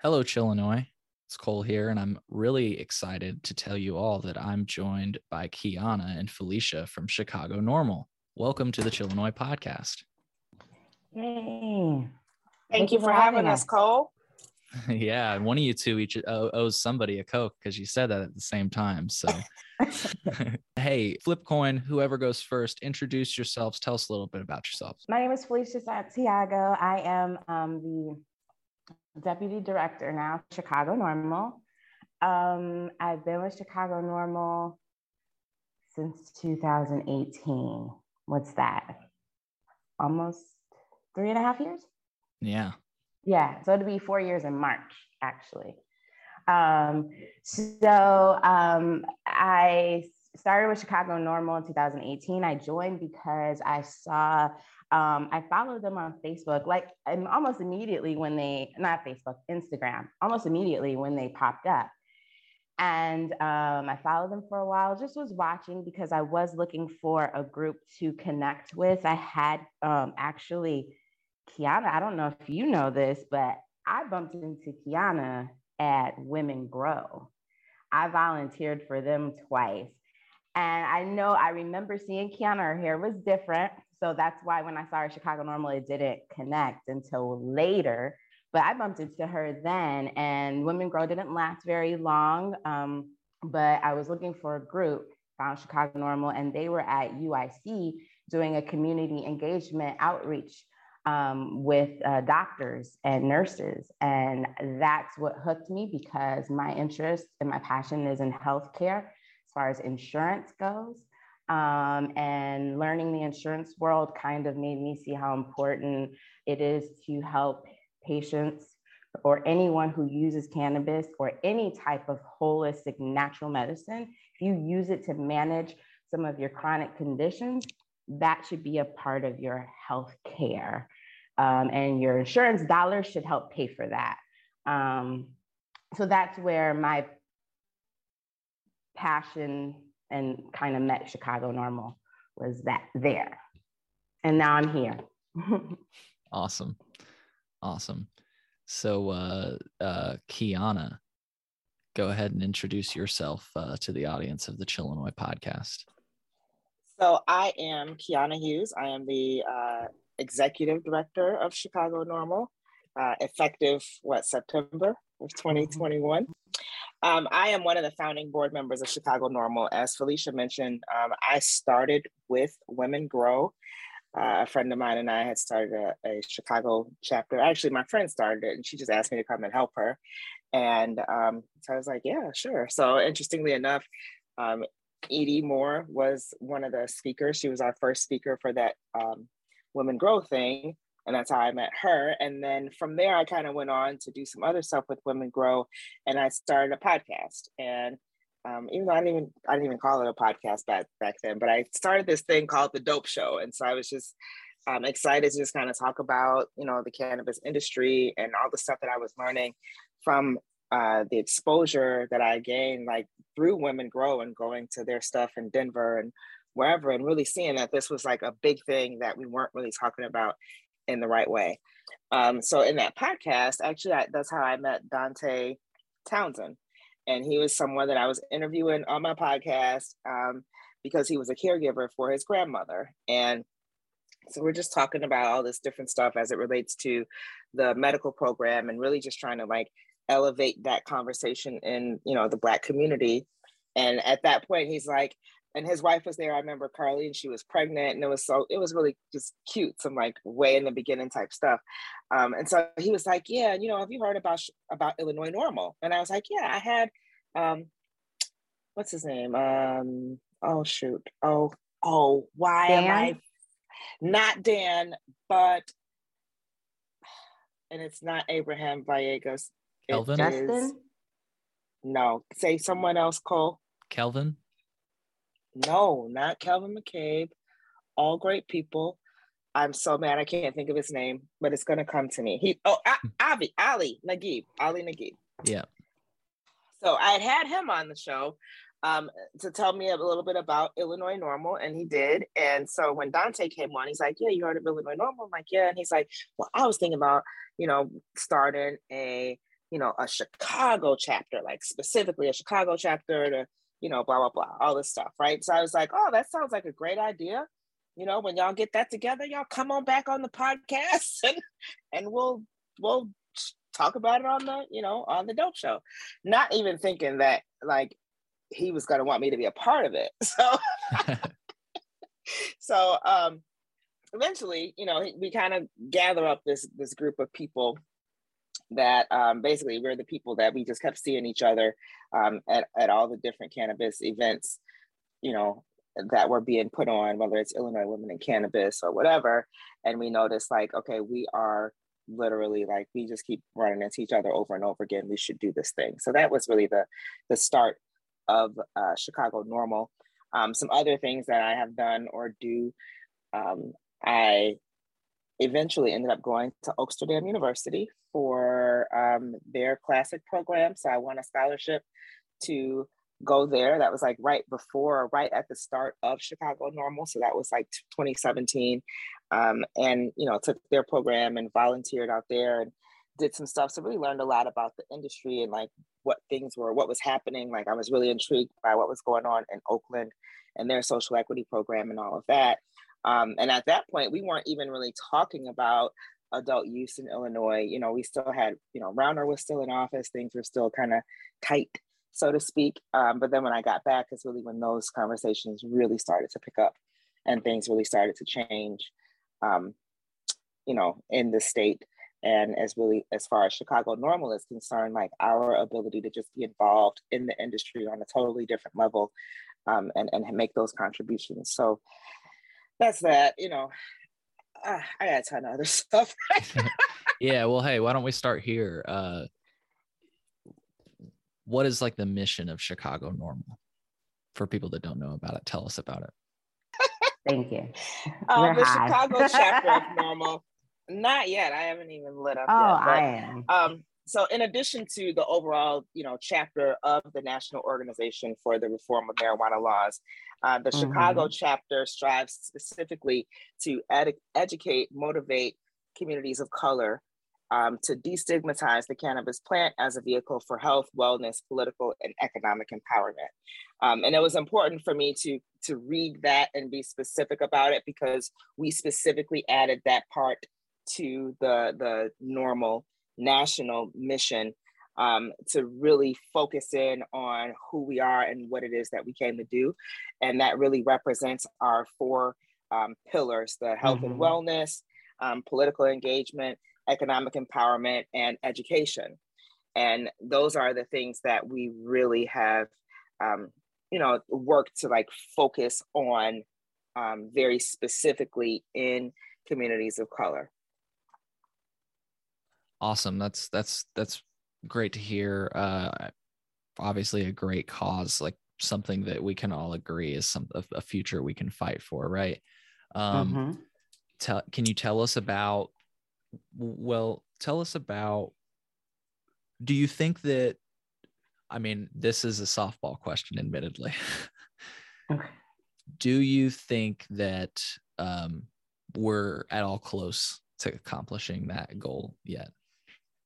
Hello, Chillinois. It's Cole here, and I'm really excited to tell you all that I'm joined by Kiana and Felicia from Chicago NORML. Welcome to the Chillinois podcast. Yay. Thank, you for having us, Cole. yeah, one of you two each owes somebody a Coke because you said that at the same time. So, hey, flip coin, whoever goes first, introduce yourselves. Tell us a little bit about yourselves. My name is Felicia Santiago. I am um, the deputy director now, Chicago NORML. Um, I've been with Chicago NORML since 2018. What's that? Almost three and a half years? Yeah. Yeah. So it'll be four years in March, actually. Um, so um, I started with Chicago NORML in 2018. I joined because I saw um, I followed them on Facebook, like and almost immediately when they, not Facebook, Instagram, almost immediately when they popped up. And um, I followed them for a while, just was watching because I was looking for a group to connect with. I had um, actually, Kiana, I don't know if you know this, but I bumped into Kiana at Women Grow. I volunteered for them twice. And I know I remember seeing Kiana, her hair was different. So that's why when I saw her Chicago NORML, it didn't connect until later. But I bumped into her then, and Women Grow didn't last very long. Um, but I was looking for a group, found Chicago NORML, and they were at UIC doing a community engagement outreach um, with uh, doctors and nurses. And that's what hooked me because my interest and my passion is in healthcare as far as insurance goes. Um, and learning the insurance world kind of made me see how important it is to help patients or anyone who uses cannabis or any type of holistic natural medicine. If you use it to manage some of your chronic conditions, that should be a part of your health care. Um, and your insurance dollars should help pay for that. Um, so that's where my passion and kind of met Chicago NORML was that there. And now I'm here. awesome. Awesome. So, uh, uh, Kiana, go ahead and introduce yourself uh, to the audience of the Chillinois podcast. So, I am Kiana Hughes. I am the uh, executive director of Chicago NORML, uh, effective what September of 2021. Um, I am one of the founding board members of Chicago NORML. As Felicia mentioned, um, I started with Women Grow. Uh, a friend of mine and I had started a, a, Chicago chapter. Actually, my friend started it and she just asked me to come and help her. And um, so I was like, yeah, sure. So, interestingly enough, um, Edie Moore was one of the speakers. She was our first speaker for that um, Women Grow thing and that's how I met her. And then from there, I kind of went on to do some other stuff with Women Grow, and I started a podcast. And um, even though I didn't even I didn't even call it a podcast back back then, but I started this thing called the Dope Show, and so I was just um, excited to just kind of talk about you know the cannabis industry and all the stuff that I was learning from uh, the exposure that I gained like through Women Grow and going to their stuff in Denver and wherever and really seeing that this was like a big thing that we weren't really talking about in the right way. Um, so in that podcast, actually, I, that's how I met Dante Townsend, and he was someone that I was interviewing on my podcast um, because he was a caregiver for his grandmother, and so we're just talking about all this different stuff as it relates to the medical program, and really just trying to like elevate that conversation in you know the Black community. And at that point, he's like, and his wife was there. I remember Carly, and she was pregnant, and it was so it was really just cute, some like way in the beginning type stuff. Um, and so he was like, "Yeah, you know, have you heard about about Illinois NORML?" And I was like, "Yeah, I had." Um, what's his name? Um, oh shoot! Oh oh, why Dan? am I not Dan? But and it's not Abraham Villegas. Kelvin. Justin. No, say someone else. Cole. Kelvin. No, not Calvin McCabe. All great people. I'm so mad I can't think of his name, but it's gonna come to me. He oh Avi Ali Nagib Ali Nagib. Yeah. So I had had him on the show um, to tell me a little bit about Illinois NORML, and he did. And so when Dante came on, he's like, "Yeah, you heard of Illinois NORML?" I'm like, "Yeah," and he's like, "Well, I was thinking about you know starting a you know, a Chicago chapter, like specifically a Chicago chapter to, you know, blah, blah, blah, all this stuff, right? So I was like, oh, that sounds like a great idea. You know, when y'all get that together, y'all come on back on the podcast and and we'll we'll talk about it on the, you know, on the dope show. Not even thinking that like he was gonna want me to be a part of it. So so um eventually, you know, we kind of gather up this this group of people that um, basically we're the people that we just kept seeing each other um, at, at all the different cannabis events, you know, that were being put on, whether it's Illinois Women in Cannabis or whatever. And we noticed like, okay, we are literally like we just keep running into each other over and over again. We should do this thing. So that was really the the start of uh, Chicago NORML. Um, some other things that I have done or do. Um, I eventually ended up going to Oaksterdam University for um, their classic program. So I won a scholarship to go there. That was like right before, right at the start of Chicago NORML. So that was like 2017. Um, and, you know, took their program and volunteered out there and did some stuff. So really learned a lot about the industry and like what things were, what was happening. Like I was really intrigued by what was going on in Oakland and their social equity program and all of that. Um, and at that point, we weren't even really talking about adult use in Illinois. You know, we still had, you know, Rauner was still in office, things were still kind of tight, so to speak. Um, but then when I got back, is really when those conversations really started to pick up and things really started to change, um, you know, in the state. And as really, as far as Chicago NORML is concerned, like our ability to just be involved in the industry on a totally different level um, and, and make those contributions. So that's that, you know, uh, I got a ton of other stuff. yeah. Well, hey, why don't we start here? Uh, what is like the mission of Chicago NORML for people that don't know about it? Tell us about it. Thank you. Um, the high. Chicago chapter of NORML. Not yet. I haven't even lit up. Oh, yet, but, I am. Um, so in addition to the overall you know chapter of the national organization for the reform of marijuana laws uh, the mm-hmm. chicago chapter strives specifically to ed- educate motivate communities of color um, to destigmatize the cannabis plant as a vehicle for health wellness political and economic empowerment um, and it was important for me to to read that and be specific about it because we specifically added that part to the the NORML national mission um, to really focus in on who we are and what it is that we came to do. And that really represents our four um, pillars the health mm-hmm. and wellness, um, political engagement, economic empowerment, and education. And those are the things that we really have, um, you know, worked to like focus on um, very specifically in communities of color awesome. That's that's that's great to hear. Uh obviously a great cause like something that we can all agree is some a, future we can fight for right? Um mm-hmm. tell can you tell us about well tell us about do you think that i mean this is a softball question admittedly. Okay. do you think that um we're at all close to accomplishing that goal yet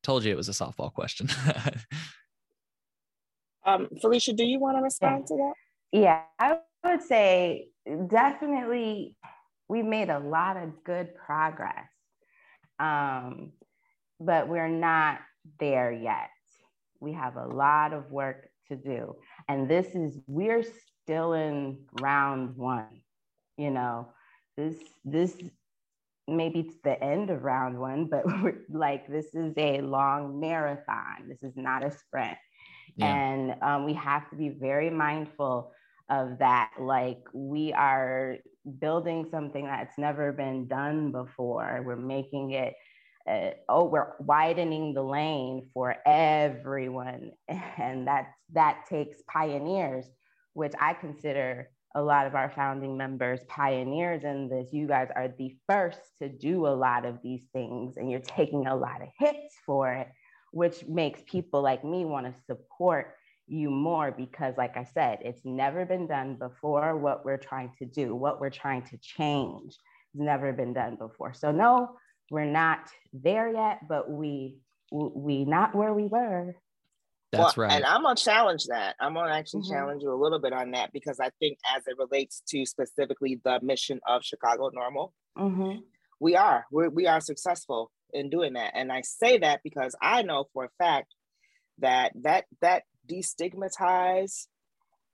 Told you it was a softball question. um, Felicia, do you want to respond to that? Yeah, I would say definitely we've made a lot of good progress, um, but we're not there yet. We have a lot of work to do. And this is, we're still in round one, you know, this, this maybe it's the end of round one, but like this is a long marathon. This is not a sprint. Yeah. And um, we have to be very mindful of that. Like we are building something that's never been done before. We're making it, uh, oh, we're widening the lane for everyone. And that, that takes pioneers, which I consider a lot of our founding members, pioneers in this. You guys are the first to do a lot of these things, and you're taking a lot of hits for it, which makes people like me want to support you more because, like I said, it's never been done before. What we're trying to do, what we're trying to change, has never been done before. So, no, we're not there yet, but we we not where we were. That's well, right. And I'm gonna challenge that. I'm gonna actually mm-hmm. challenge you a little bit on that because I think as it relates to specifically the mission of Chicago NORML, mm-hmm. we are We're, we are successful in doing that. And I say that because I know for a fact that that that destigmatize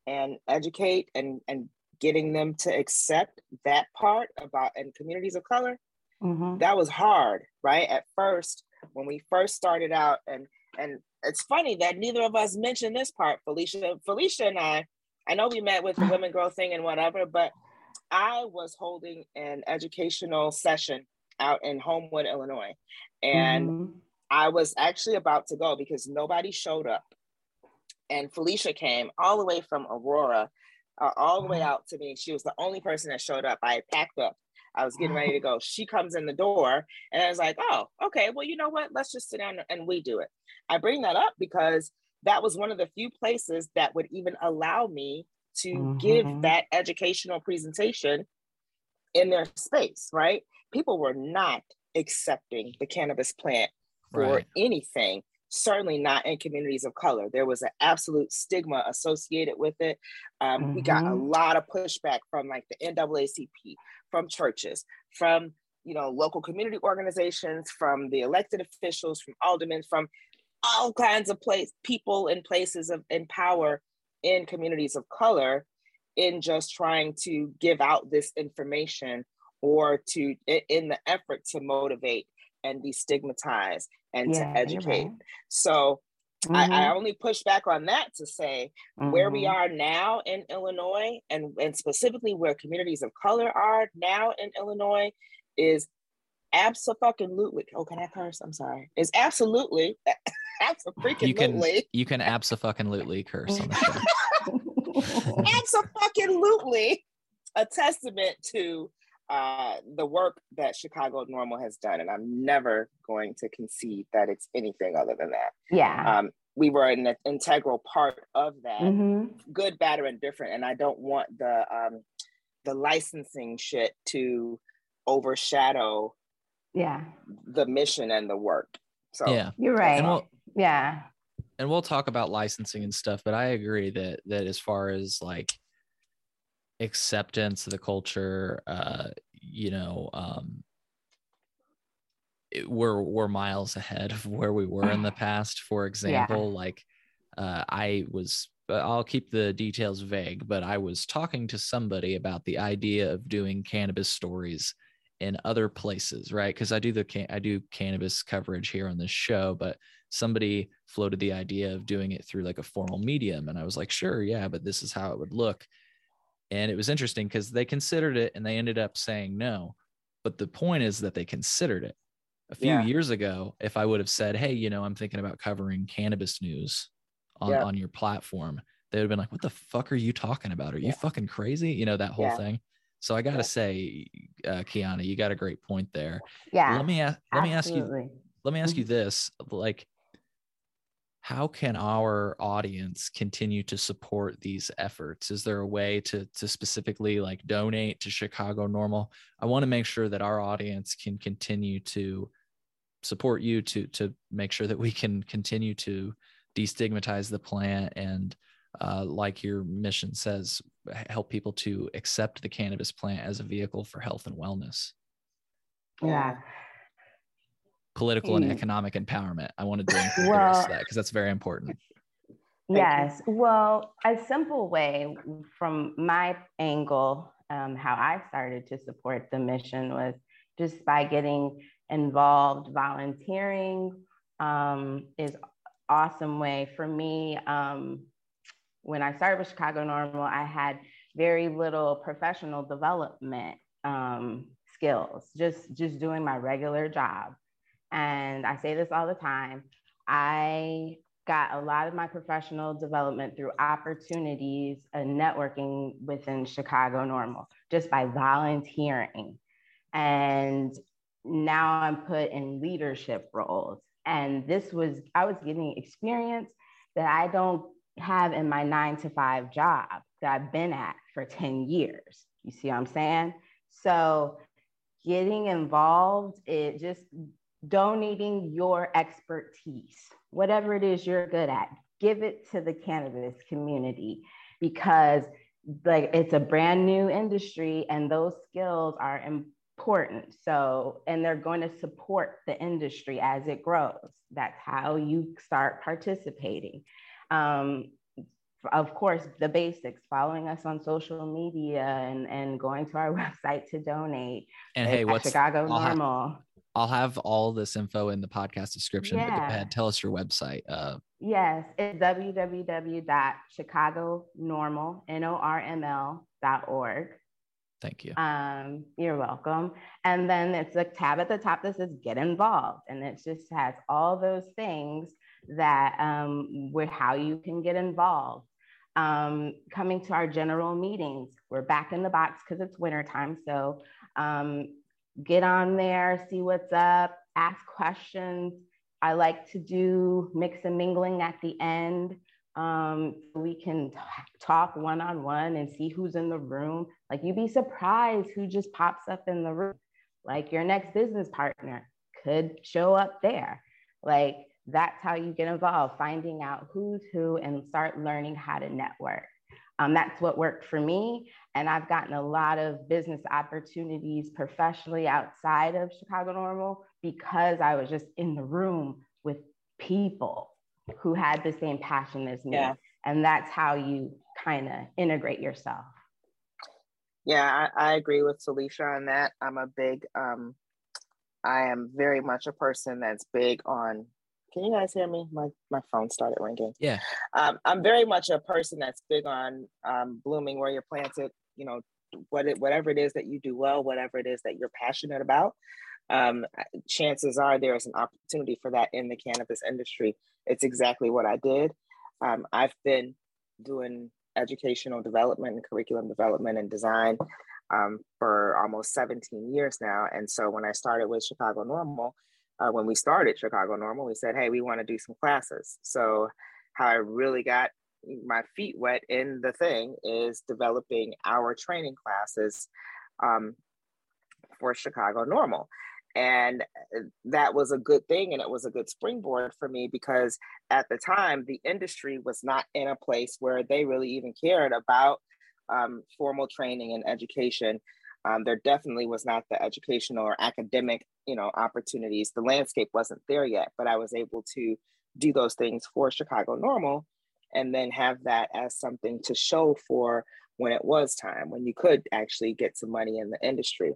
and educate and and getting them to accept that part about in communities of color mm-hmm. that was hard right at first when we first started out and and it's funny that neither of us mentioned this part felicia. Felicia and i i know we met with the women growth thing and whatever but i was holding an educational session out in homewood illinois and mm-hmm. i was actually about to go because nobody showed up. And felicia came all the way from aurora uh, all the way out to me. She was the only person that showed up. I packed up I was getting ready to go. She comes in the door and I was like, oh, okay, well, you know what? Let's just sit down and we do it. I bring that up because that was one of the few places that would even allow me to mm-hmm. give that educational presentation in their space, right? People were not accepting the cannabis plant for right. anything certainly not in communities of color. There was an absolute stigma associated with it. Um, mm-hmm. We got a mm-hmm. lot of pushback from like the NAACP, from churches, from you know local community organizations, from the elected officials, from aldermen, from all kinds of place people in places of in power in communities of color in just trying to give out this information or to in the effort to motivate and destigmatize and yeah, to educate. Right. So mm-hmm. I, I, mm-hmm. only push back on that to say mm-hmm. where we mm-hmm. are now in Illinois and, and specifically where communities of color are now in Illinois is absolutely oh can I curse? I'm sorry. Is absolutely absolutely you can you can absolutely curse on the show. absolutely a testament to uh, the work that Chicago NORML has done, and I'm never going to concede that it's anything other than that. Yeah. Um, we were an integral part of that, mm-hmm. good, bad, or indifferent, and I don't want the um, the licensing shit to overshadow yeah the mission and the work. So yeah, you're right. We'll, yeah. And we'll talk about licensing and stuff, but I agree that that as far as like acceptance of the culture uh you know um it, we're we're miles ahead of where we were in the past for example yeah. like uh i was I'll keep the details vague, but I was talking to somebody about the idea of doing cannabis stories in other places, right? Because I do the can- I do cannabis coverage here on this show, but somebody floated the idea of doing it through like a formal medium, and I was like, sure, yeah, but this is how it would look. And it was interesting because they considered it and they ended up saying no. But the point is that they considered it. A few yeah. years ago, if I would have said, Hey, you know, I'm thinking about covering cannabis news on, yeah. on your platform, they would have been like, What the fuck are you talking about? Are yeah. you fucking crazy? You know, that whole thing. So I gotta say, uh, Kiana, you got a great point there. Yeah. Let me ask let me ask you let me ask you this. Like how can our audience continue to support these efforts? Is there a way to to specifically like donate to chicago NORML? I want to make sure that our audience can continue to support you to to make sure that we can continue to destigmatize the plant and uh, like your mission says help people to accept the cannabis plant as a vehicle for health and wellness. Yeah political and economic empowerment. I wanted to include well, the rest of that because that's very important. Yes. Well, a simple way from my angle, um, how I started to support the mission was just by getting involved, volunteering um, is awesome way for me. Um, when I started with Chicago NORML, I had very little professional development um, skills, just just doing my regular job. And I say this all the time. I got a lot of my professional development through opportunities and networking within Chicago NORML just by volunteering. And now I'm put in leadership roles. And this was, I was getting experience that I don't have in my nine to five job that I've been at for 10 years. You see what I'm saying? So getting involved, it just donating your expertise, whatever it is you're good at, give it to the cannabis community because like it's a brand new industry and those skills are important. So, and they're going to support the industry as it grows. That's how you start participating. Um, of course, the basics, following us on social media and, and going to our website to donate. And hey, what's Chicago I'll Normal? Have, I'll have all this info in the podcast description. Yeah. But go ahead, tell us your website. Uh, yes, it's www.chicagonormal, N-O-R-M-L.org. Thank you. Um, you're welcome. And then it's a tab at the top that says get involved. And it just has all those things that um, with how you can get involved. Um, coming to our general meetings, we're back in the box because it's wintertime. So um, get on there, see what's up, ask questions. I like to do mix and mingling at the end. Um, we can talk one on one and see who's in the room. Like you'd be surprised who just pops up in the room. Like your next business partner could show up there. Like that's how you get involved, finding out who's who and start learning how to network. Um, that's what worked for me. And I've gotten a lot of business opportunities professionally outside of Chicago NORML because I was just in the room with people who had the same passion as me. Yeah. And that's how you kind of integrate yourself. Yeah, I, I, agree with Felicia on that. I'm a big, um, I am very much a person that's big on. Can you guys hear me? My my phone started ringing. Yeah. Um, I'm very much a person that's big on um, blooming where you're planted. You know, what it, whatever it is that you do well, whatever it is that you're passionate about um, chances are there is an opportunity for that in the cannabis industry. It's exactly what I did. Um, I've been doing educational development and curriculum development and design um, for almost 17 years now. And so when I started with Chicago NORML, uh, when we started Chicago NORML, we said, hey, we want to do some classes. So how I really got my feet wet in the thing is developing our training classes um, for Chicago NORML. And uh, that was a good thing. And it was a good springboard for me because at the time, the industry was not in a place where they really even cared about um, formal training and education. Um, there definitely was not the educational or academic, you know, opportunities. The landscape wasn't there yet, but I was able to do those things for Chicago NORML and then have that as something to show for when it was time, when you could actually get some money in the industry.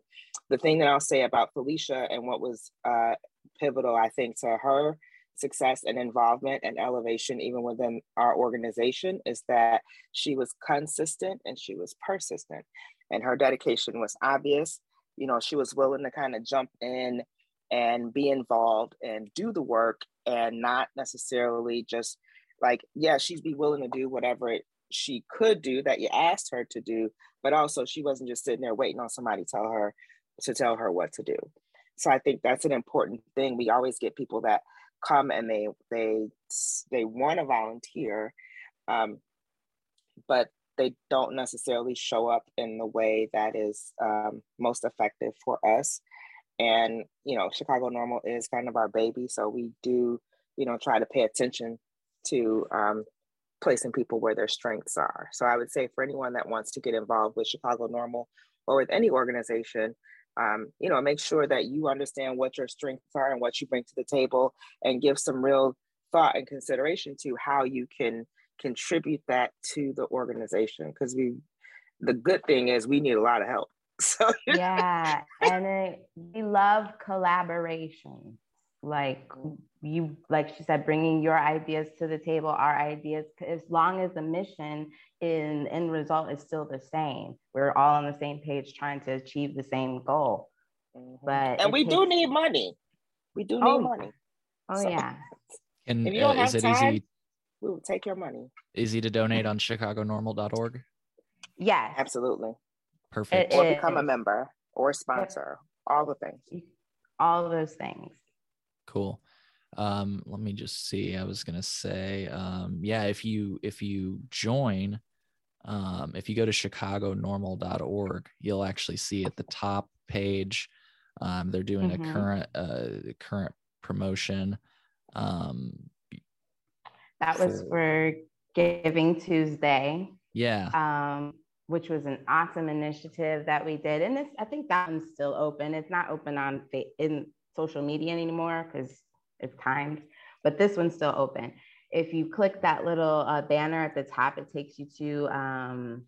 The thing that I'll say about Felicia and what was uh, pivotal, I think, to her success and involvement and elevation, even within our organization, is that she was consistent and she was persistent. And her dedication was obvious. You know, she was willing to kind of jump in and be involved and do the work and not necessarily just like, yeah, she'd be willing to do whatever it she could do that you asked her to do, but also she wasn't just sitting there waiting on somebody to tell her to tell her what to do. So I think that's an important thing. We always get people that come and they they they want to volunteer, um, but they don't necessarily show up in the way that is um, most effective for us. And you know, Chicago NORML is kind of our baby, so we do you know try to pay attention to um, placing people where their strengths are. So I would say for anyone that wants to get involved with Chicago NORML or with any organization, um, you know, make sure that you understand what your strengths are and what you bring to the table and give some real thought and consideration to how you can contribute that to the organization. Because we, the good thing is we need a lot of help. So yeah, and it, we love collaboration like you like she said bringing your ideas to the table our ideas as long as the mission in end result is still the same we're all on the same page trying to achieve the same goal mm-hmm. but and we takes... do need money we do need oh, money oh so, yeah and if you don't uh, have is it time, easy we will take your money easy to donate on chicagonorml.org Yeah. absolutely perfect it, or become a member or sponsor all the things all those things Cool. Um, let me just see. I was gonna say, um, yeah, if you if you join, um, if you go to chicagonorml.org, you'll actually see at the top page Um, they're doing mm-hmm. a current uh, current promotion. Um, that was for, Giving Tuesday. Yeah. Um, which was an awesome initiative that we did. And this, I think that one's still open. It's not open on in social media anymore because it's timed, but this one's still open. If you click that little uh, banner at the top, it takes you to um,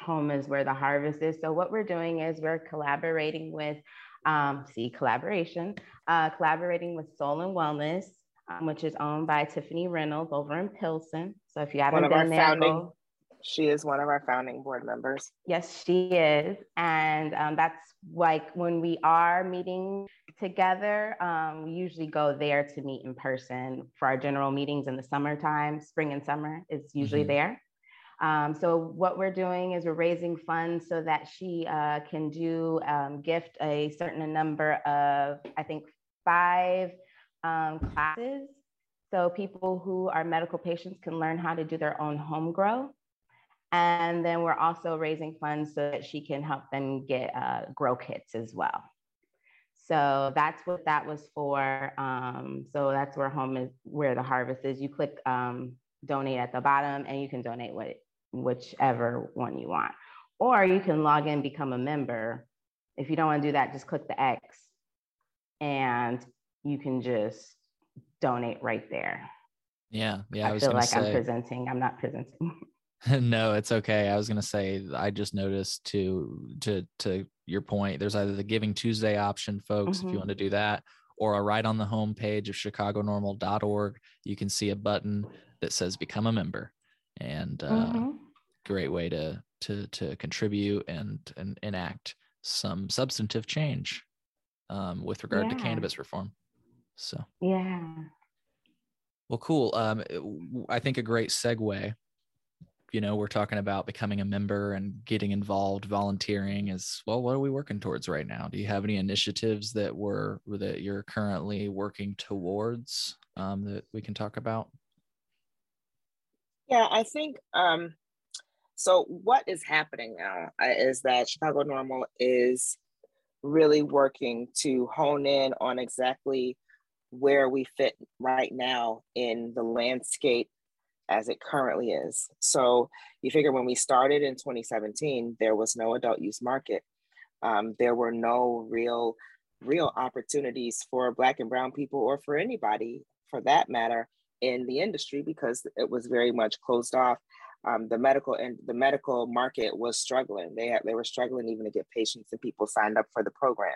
home is where the harvest is. So what we're doing is we're collaborating with, um, see collaboration, uh, collaborating with Soul and Wellness, um, which is owned by Tiffany Reynolds over in Pilsen. So if you haven't One been there, founding, go, she is one of our founding board members. Yes, she is. And um, that's like when we are meeting together, um, we usually go there to meet in person for our general meetings in the summertime, spring and summer is usually mm-hmm. there. Um, so what we're doing is we're raising funds so that she uh, can do um, gift a certain number of, I think, five um, classes. So people who are medical patients can learn how to do their own home grow. And then we're also raising funds so that she can help them get uh, grow kits as well. So that's what that was for. Um, so that's where home is, where the harvest is. You click um, donate at the bottom and you can donate what, whichever one you want. Or you can log in, become a member. If you don't want to do that, just click the X and you can just donate right there. Yeah. Yeah. I, I feel like say... I'm presenting. I'm not presenting. no, it's okay. I was gonna say I just noticed to to to your point. There's either the Giving Tuesday option, folks, mm-hmm. if you mm-hmm. want to do that, or right on the home page of chicagonorml.org, you can see a button that says "Become a Member," and uh, mm-hmm. great way to to to contribute and and enact some substantive change um, with regard yeah. to cannabis reform. So yeah. Well, cool. Um, I think a great segue you know we're talking about becoming a member and getting involved volunteering is well what are we working towards right now do you have any initiatives that were that you're currently working towards um, that we can talk about yeah i think um, so what is happening now uh, is that chicago NORML is really working to hone in on exactly where we fit right now in the landscape as it currently is. So you figure when we started in 2017, there was no adult use market. Um, there were no real, real opportunities for Black and Brown people, or for anybody for that matter, in the industry because it was very much closed off. Um, the medical and the medical market was struggling. They had, they were struggling even to get patients and people signed up for the program.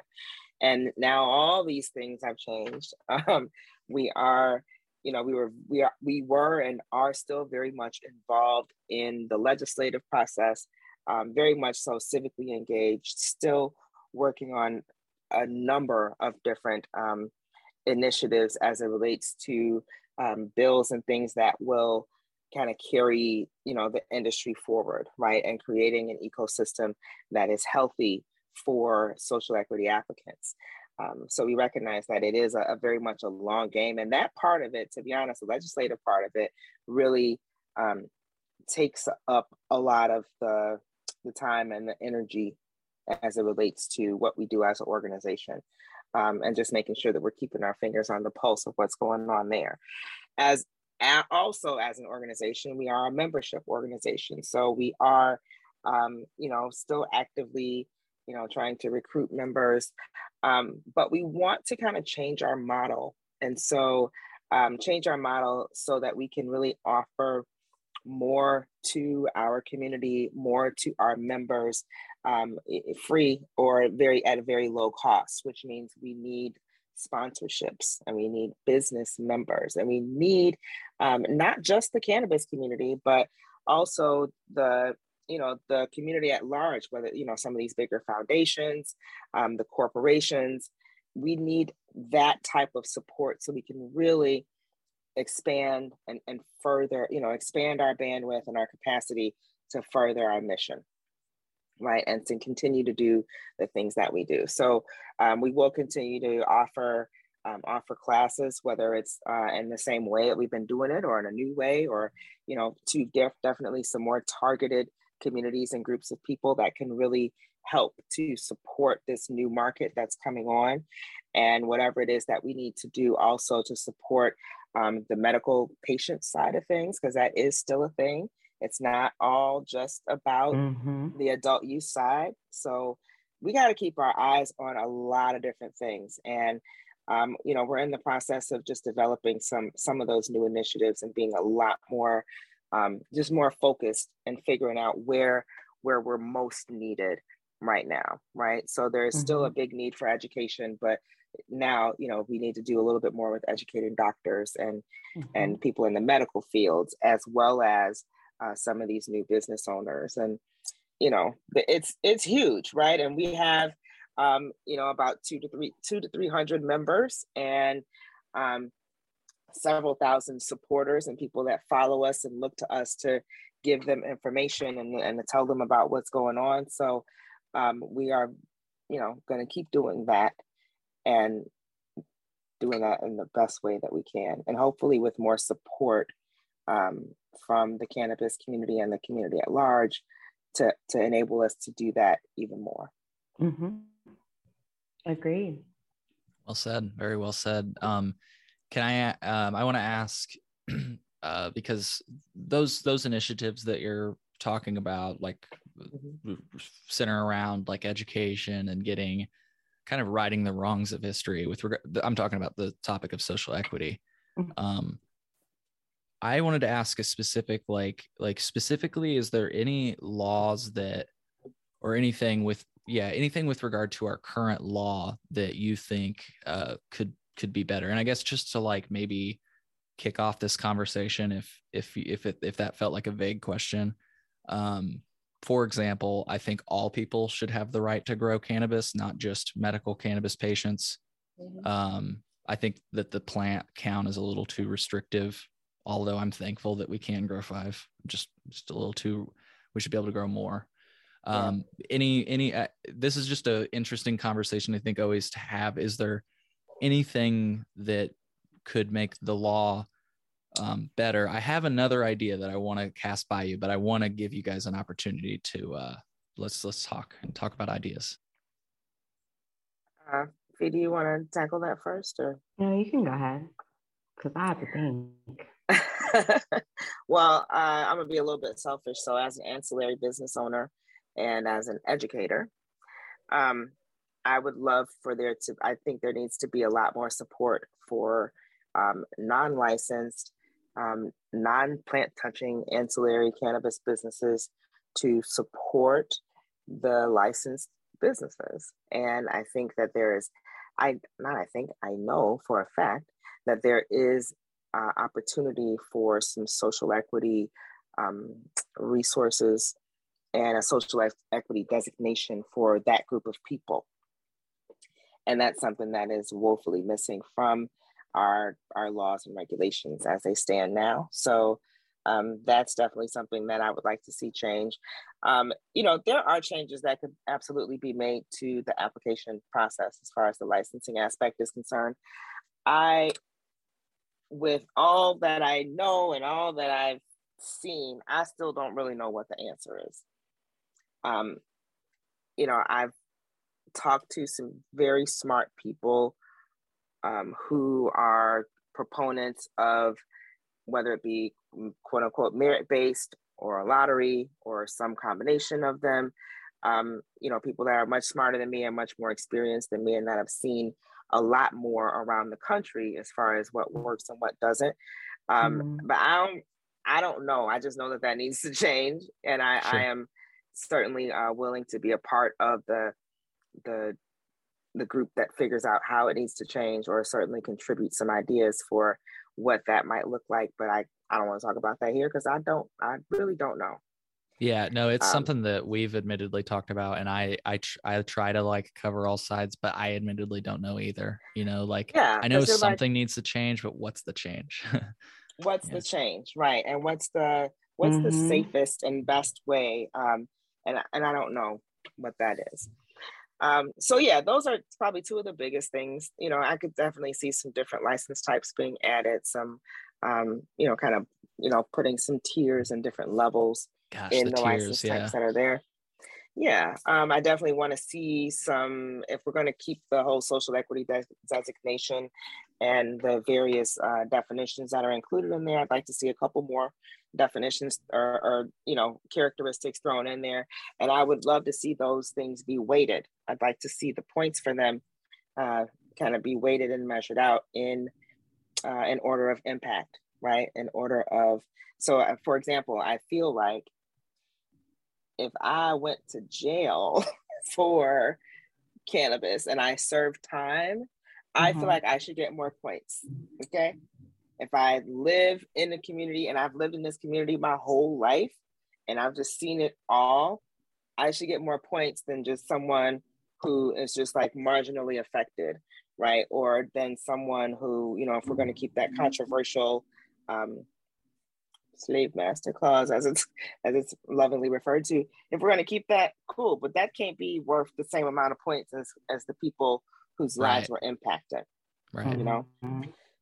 And now all these things have changed. Um, we are you know we were we are we were and are still very much involved in the legislative process um, very much so civically engaged still working on a number of different um, initiatives as it relates to um, bills and things that will kind of carry you know the industry forward right and creating an ecosystem that is healthy for social equity applicants um, so we recognize that it is a, a, very much a long game. And that part of it, to be honest, the legislative part of it really um, takes up a lot of the, the time and the energy as it relates to what we do as an organization. Um, and just making sure that we're keeping our fingers on the pulse of what's going on there. As also as an organization, we are a membership organization. So we are, um, you know, still actively you know, trying to recruit members. Um, but we want to kind of change our model. And so, um, change our model so that we can really offer more to our community, more to our members, um, free or very at a very low cost, which means we need sponsorships and we need business members and we need um, not just the cannabis community, but also the you know the community at large whether you know some of these bigger foundations um, the corporations we need that type of support so we can really expand and, and further you know expand our bandwidth and our capacity to further our mission right and to continue to do the things that we do. So um, we will continue to offer um, offer classes, whether it's uh, in the same way that we've been doing it or in a new way, or, you know, to def- definitely some more targeted communities and groups of people that can really help to support this new market that's coming on. And whatever it is that we need to do also to support um, the medical patient side of things because that is still a thing. It's not all just about mm-hmm. the adult use side. So we got to keep our eyes on a lot of different things. And um, you know we're in the process of just developing some some of those new initiatives and being a lot more um, just more focused and figuring out where where we're most needed right now right so there's mm-hmm. still a mm-hmm. big need for education but now you know we need to do a little bit more with educating doctors and mm-hmm. and people in the medical fields as well as uh, some of these new business owners and you know it's it's huge right and we have um, you know about two to three two to three hundred members and um, several thousand supporters and people that follow us and look to us to give them information and, and to tell them about what's going on so um, we are you know going to keep doing that and doing that in the best way that we can and hopefully with more support um, from the cannabis community and the community at large to, to enable us to do that even more. Mm-hmm. Agreed. Well said. Very well said. Um, can I? Um, I want to ask uh, because those those initiatives that you're talking about, like mm-hmm. center around like education and getting kind of righting the wrongs of history. With regard, I'm talking about the topic of social equity. Mm-hmm. Um, I wanted to ask a specific, like, like specifically, is there any laws that, or anything with, yeah, anything with regard to our current law that you think uh, could could be better? And I guess just to like maybe kick off this conversation, if if if it, if that felt like a vague question, um, for example, I think all people should have the right to grow cannabis, not just medical cannabis patients. Mm-hmm. Um, I think that the plant count is a little too restrictive although I'm thankful that we can grow five. Just just a little too. We should be able to grow more. Um, yeah. Any any. Uh, this is just a interesting conversation I think always to have. Is there anything that could make the law um, better? I have another idea that I want to cast by you, but I want to give you guys an opportunity to uh, let's let's talk and talk about ideas. Uh, do you want to tackle that first, or no? You can go ahead because I have to think. well, uh, I'm gonna be a little bit selfish. So, as an ancillary business owner and as an educator, um, I would love for there to. I think there needs to be a lot more support for um, non-licensed, um, non-plant touching ancillary cannabis businesses to support the licensed businesses. And I think that there is, I not I think I know for a fact that there is uh, opportunity for some social equity um, resources and a social equity designation for that group of people. And that's something that is woefully missing from our, our laws and regulations as they stand now. So um, that's definitely something that I would like to see change. Um, you know, there are changes that could absolutely be made to the application process as far as the licensing aspect is concerned. I with all that I know and all that I've seen, I still don't really know what the answer is. Um, you know, I've talked to some very smart people um, who are proponents of whether it be mm, quote unquote merit based or a lottery or some combination of them. Um, you know, people that are much smarter than me and much more experienced than me and that have seen a lot more around the country as far as what works and what doesn't. Um, mm. But I don't, I don't know. I just know that that needs to change, and I, sure. I am certainly uh, willing to be a part of the the the group that figures out how it needs to change, or certainly contribute some ideas for what that might look like. But I, I don't want to talk about that here because I don't, I really don't know. Yeah, no, it's um, something that we've admittedly talked about, and I I tr- I try to like cover all sides, but I admittedly don't know either. You know, like yeah, I know something like, needs to change, but what's the change? what's yeah. the change, right? And what's the what's mm-hmm. the safest and best way? Um, and and I don't know what that is. Um, so yeah, those are probably two of the biggest things. You know, I could definitely see some different license types being added, some um, you know, kind of you know, putting some tiers and different levels Gosh, in the, the tiers, license yeah. types that are there. Yeah, um, I definitely want to see some. If we're going to keep the whole social equity designation and the various uh, definitions that are included in there, I'd like to see a couple more definitions or, or, you know characteristics thrown in there, and I would love to see those things be weighted. I'd like to see the points for them uh, kind of be weighted and measured out in uh, in order of impact, right? In order of so, uh, for example, I feel like if I went to jail for cannabis and I served time, mm-hmm. I feel mm-hmm. like I should get more points. Okay. If I live in the community and I've lived in this community my whole life and I've just seen it all, I should get more points than just someone who is just like marginally affected, right? Or than someone who, you know, if we're going to keep that controversial um, slave master clause as it's as it's lovingly referred to if we're going to keep that cool. But that can't be worth the same amount of points as as the people whose lives were impacted right. you know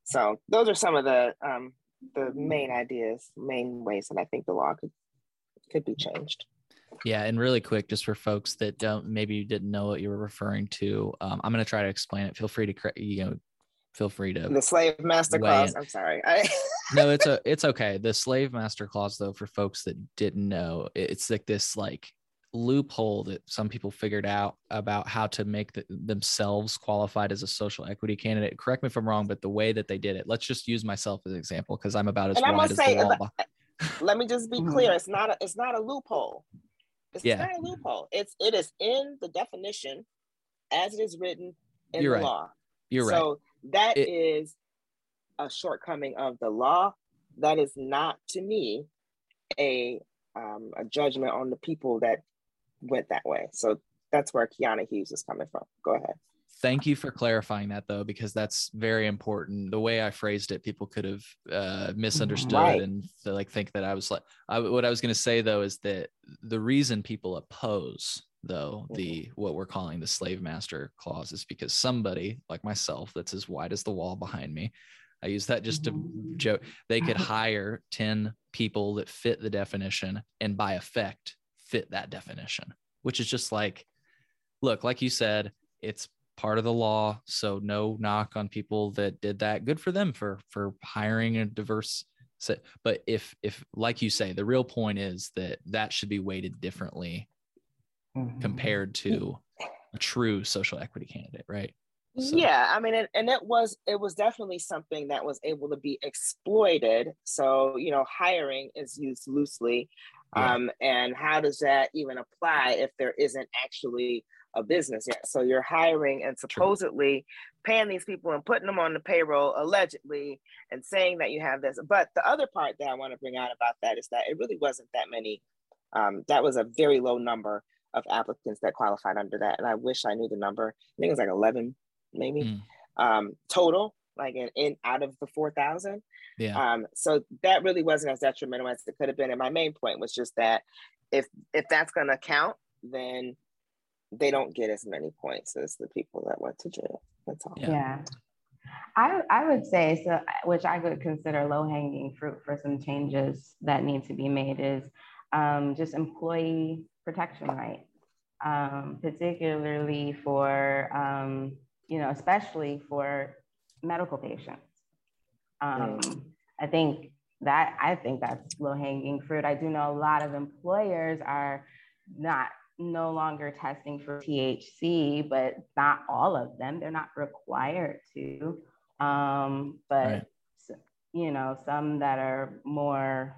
so those are some of the um the main ideas main ways that i think the law could could be changed yeah, and really quick, just for folks that don't maybe you didn't know what you were referring to, um, I'm going to try to explain it. Feel free to you know feel free to the slave master clause. I'm sorry. I... no, it's a it's okay. The slave master clause, though, for folks that didn't know, it's like this like loophole that some people figured out about how to make the, themselves qualified as a social equity candidate. Correct me if I'm wrong, but the way that they did it, let's just use myself as an example because I'm about as and wide as say, the wall. Uh, uh, let me just be mm-hmm. clear: it's not a it's not a loophole. It's yeah. not a loophole. It's it is in the definition as it is written in You're the right. law. You're so right. So that it, is a shortcoming of the law. That is not to me a um, a judgment on the people that went that way. So that's where Kiana Hughes is coming from. Go ahead. Thank you for clarifying that though, because that's very important. The way I phrased it, people could have uh, misunderstood right. and like think that I was like, I, what I was going to say though is that the reason people oppose though mm-hmm. the what we're calling the slave master clause is because somebody like myself that's as wide as the wall behind me i use that just to joke they could hire 10 people that fit the definition and by effect fit that definition which is just like look like you said it's part of the law so no knock on people that did that good for them for for hiring a diverse set but if if like you say the real point is that that should be weighted differently mm-hmm. compared to a true social equity candidate, right? So. Yeah, I mean, and, and it was it was definitely something that was able to be exploited. So you know, hiring is used loosely, yeah. um, and how does that even apply if there isn't actually a business yet? So you're hiring and supposedly paying these people and putting them on the payroll allegedly, and saying that you have this. But the other part that I want to bring out about that is that it really wasn't that many. Um, that was a very low number of applicants that qualified under that. And I wish I knew the number. I think it was like 11, maybe mm. um, total, like in, in out of the 4,000. Yeah. Um, so that really wasn't as detrimental as it could have been. And my main point was just that if if that's going to count, then they don't get as many points as the people that went to jail. That's all. Yeah. yeah. I, I would say so, which I would consider low hanging fruit for some changes that need to be made is um, just employee protection right, um, particularly for, um, you know, especially for medical patients. Um, I think that, I think that's low hanging fruit. I do know a lot of employers are not no longer testing for THC, but not all of them. They're not required to. Um, but right. you know, some that are more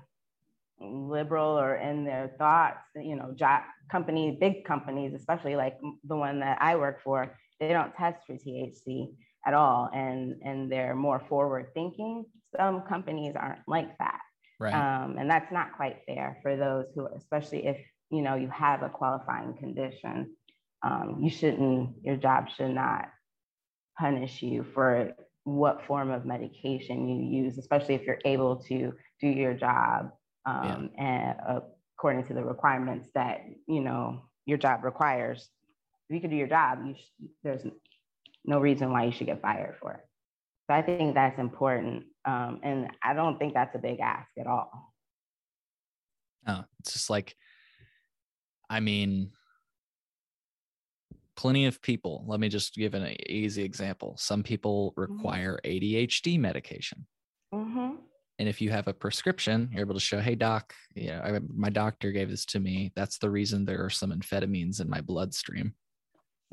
liberal or in their thoughts, you know, job companies, big companies, especially like the one that I work for, they don't test for THC at all, and and they're more forward thinking. Some companies aren't like that, right? Um, and that's not quite fair for those who, especially if you know you have a qualifying condition, um, you shouldn't. Your job should not punish you for what form of medication you use, especially if you're able to do your job um, yeah. and uh, according to the requirements that you know your job requires. If you can do your job, you sh- there's no reason why you should get fired for it. So I think that's important, um, and I don't think that's a big ask at all. No, it's just like, I mean, plenty of people. Let me just give an easy example. Some people Mm-hmm. require ADHD medication. Mm-hmm. And if you have a prescription, you're able to show, hey, doc, yeah, I, my doctor gave this to me. That's the reason there are some amphetamines in my bloodstream.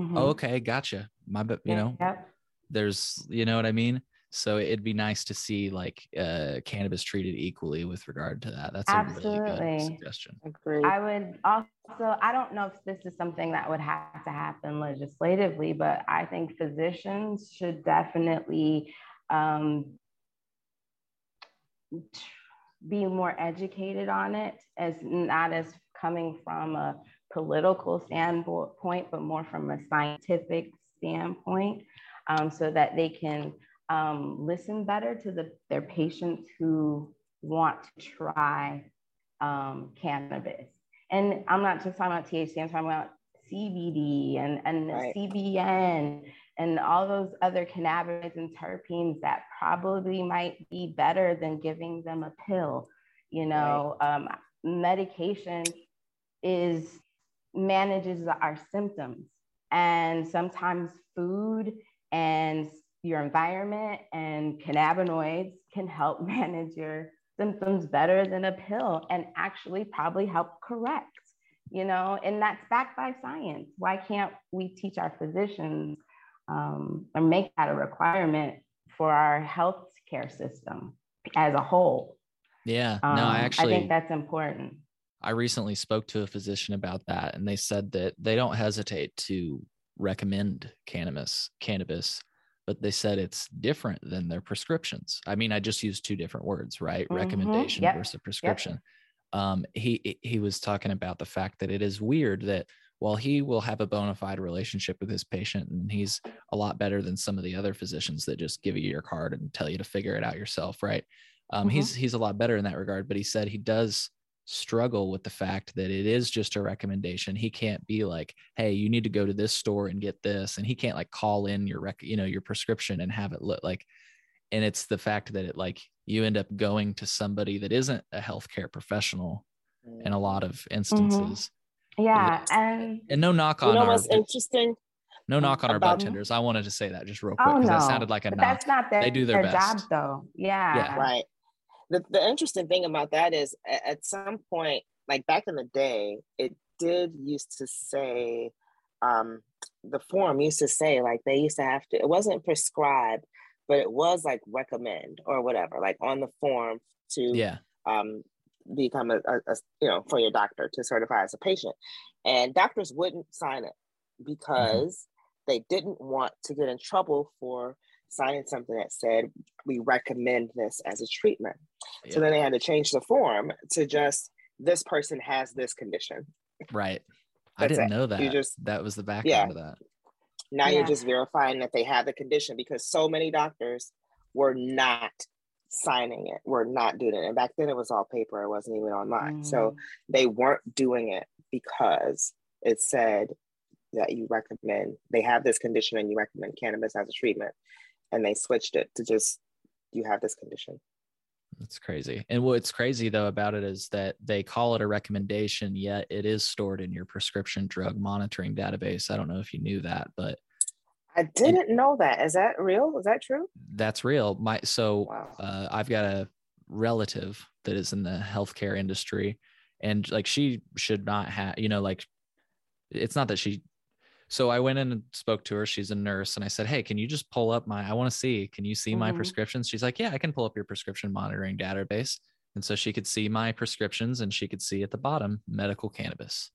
Mm-hmm. Oh, okay, gotcha. My, but you know, Yep. there's, you know what I mean? So it'd be nice to see like uh, cannabis treated equally with regard to that. That's a really good Absolutely. suggestion. Agreed. I would also, I don't know if this is something that would have to happen legislatively, but I think physicians should definitely um, be more educated on it as not as coming from a political standpoint, but more from a scientific standpoint, um, so that they can um, listen better to the, their patients who want to try um, cannabis. And I'm not just talking about THC, I'm talking about CBD and, and Right. CBN and all those other cannabinoids and terpenes that probably might be better than giving them a pill. You know, um, medication is manages our symptoms, and sometimes food and your environment and cannabinoids can help manage your symptoms better than a pill and actually probably help correct you know and that's backed by science why can't we teach our physicians um, or make that a requirement for our health care system as a whole Yeah. um, no, I actually, i think that's important I recently spoke to a physician about that, and they said that they don't hesitate to recommend cannabis, cannabis, but they said it's different than their prescriptions. I mean, I just used two different words, right? Mhm. Recommendation Yep. versus prescription. Um, he he was talking about the fact that it is weird that while he will have a bona fide relationship with his patient, and he's a lot better than some of the other physicians that just give you your card and tell you to figure it out yourself, right? Um, Mhm. He's he's a lot better in that regard, but he said he does struggle with the fact that it is just a recommendation. He can't be like, "Hey, you need to go to this store and get this," and he can't like call in your rec, you know, your prescription and have it look like. And it's the fact that it like you end up going to somebody that isn't a healthcare professional in a lot of mm-hmm. instances. yeah and And no knock You on know our what's interesting? no oh, knock on our about- bartenders. I wanted to say that just real quick oh because no that sounded like a but knock. that's not their, They do their their best. job though yeah, Yeah. Right. The, the interesting thing about that is at some point, like back in the day, it did used to say, um, the form used to say like they used to have to, it wasn't prescribed, but it was like recommend or whatever, like on the form to Yeah. um, become a, a, a- you know for your doctor to certify as a patient and doctors wouldn't sign it because they didn't want to get in trouble for signing something that said we recommend this as a treatment so then they had to change the form to just this person has this condition Right. I didn't it. know You just- that was the background Yeah. of that. now you're just verifying that they have the condition because so many doctors were not signing it were not doing it and back then it was all paper it wasn't even online so Mhm. they weren't doing it because it said that you recommend they have this condition and you recommend cannabis as a treatment and they switched it to just you have this condition That's crazy. And what's crazy though about it is that they call it a recommendation, yet it is stored in your prescription drug monitoring database. I don't know if you knew that, but i didn't know that is that real is that true that's real. My so wow uh, I've got a relative that is in the healthcare industry, and like she should not have, you know, like it's not that she. So I went in and spoke to her. She's a nurse, and I said, "Hey, can you just pull up my? I want to see. Can you see my Mhm. prescriptions?" She's like, "Yeah, I can pull up your prescription monitoring database." And so she could see my prescriptions, and she could see at the bottom medical cannabis.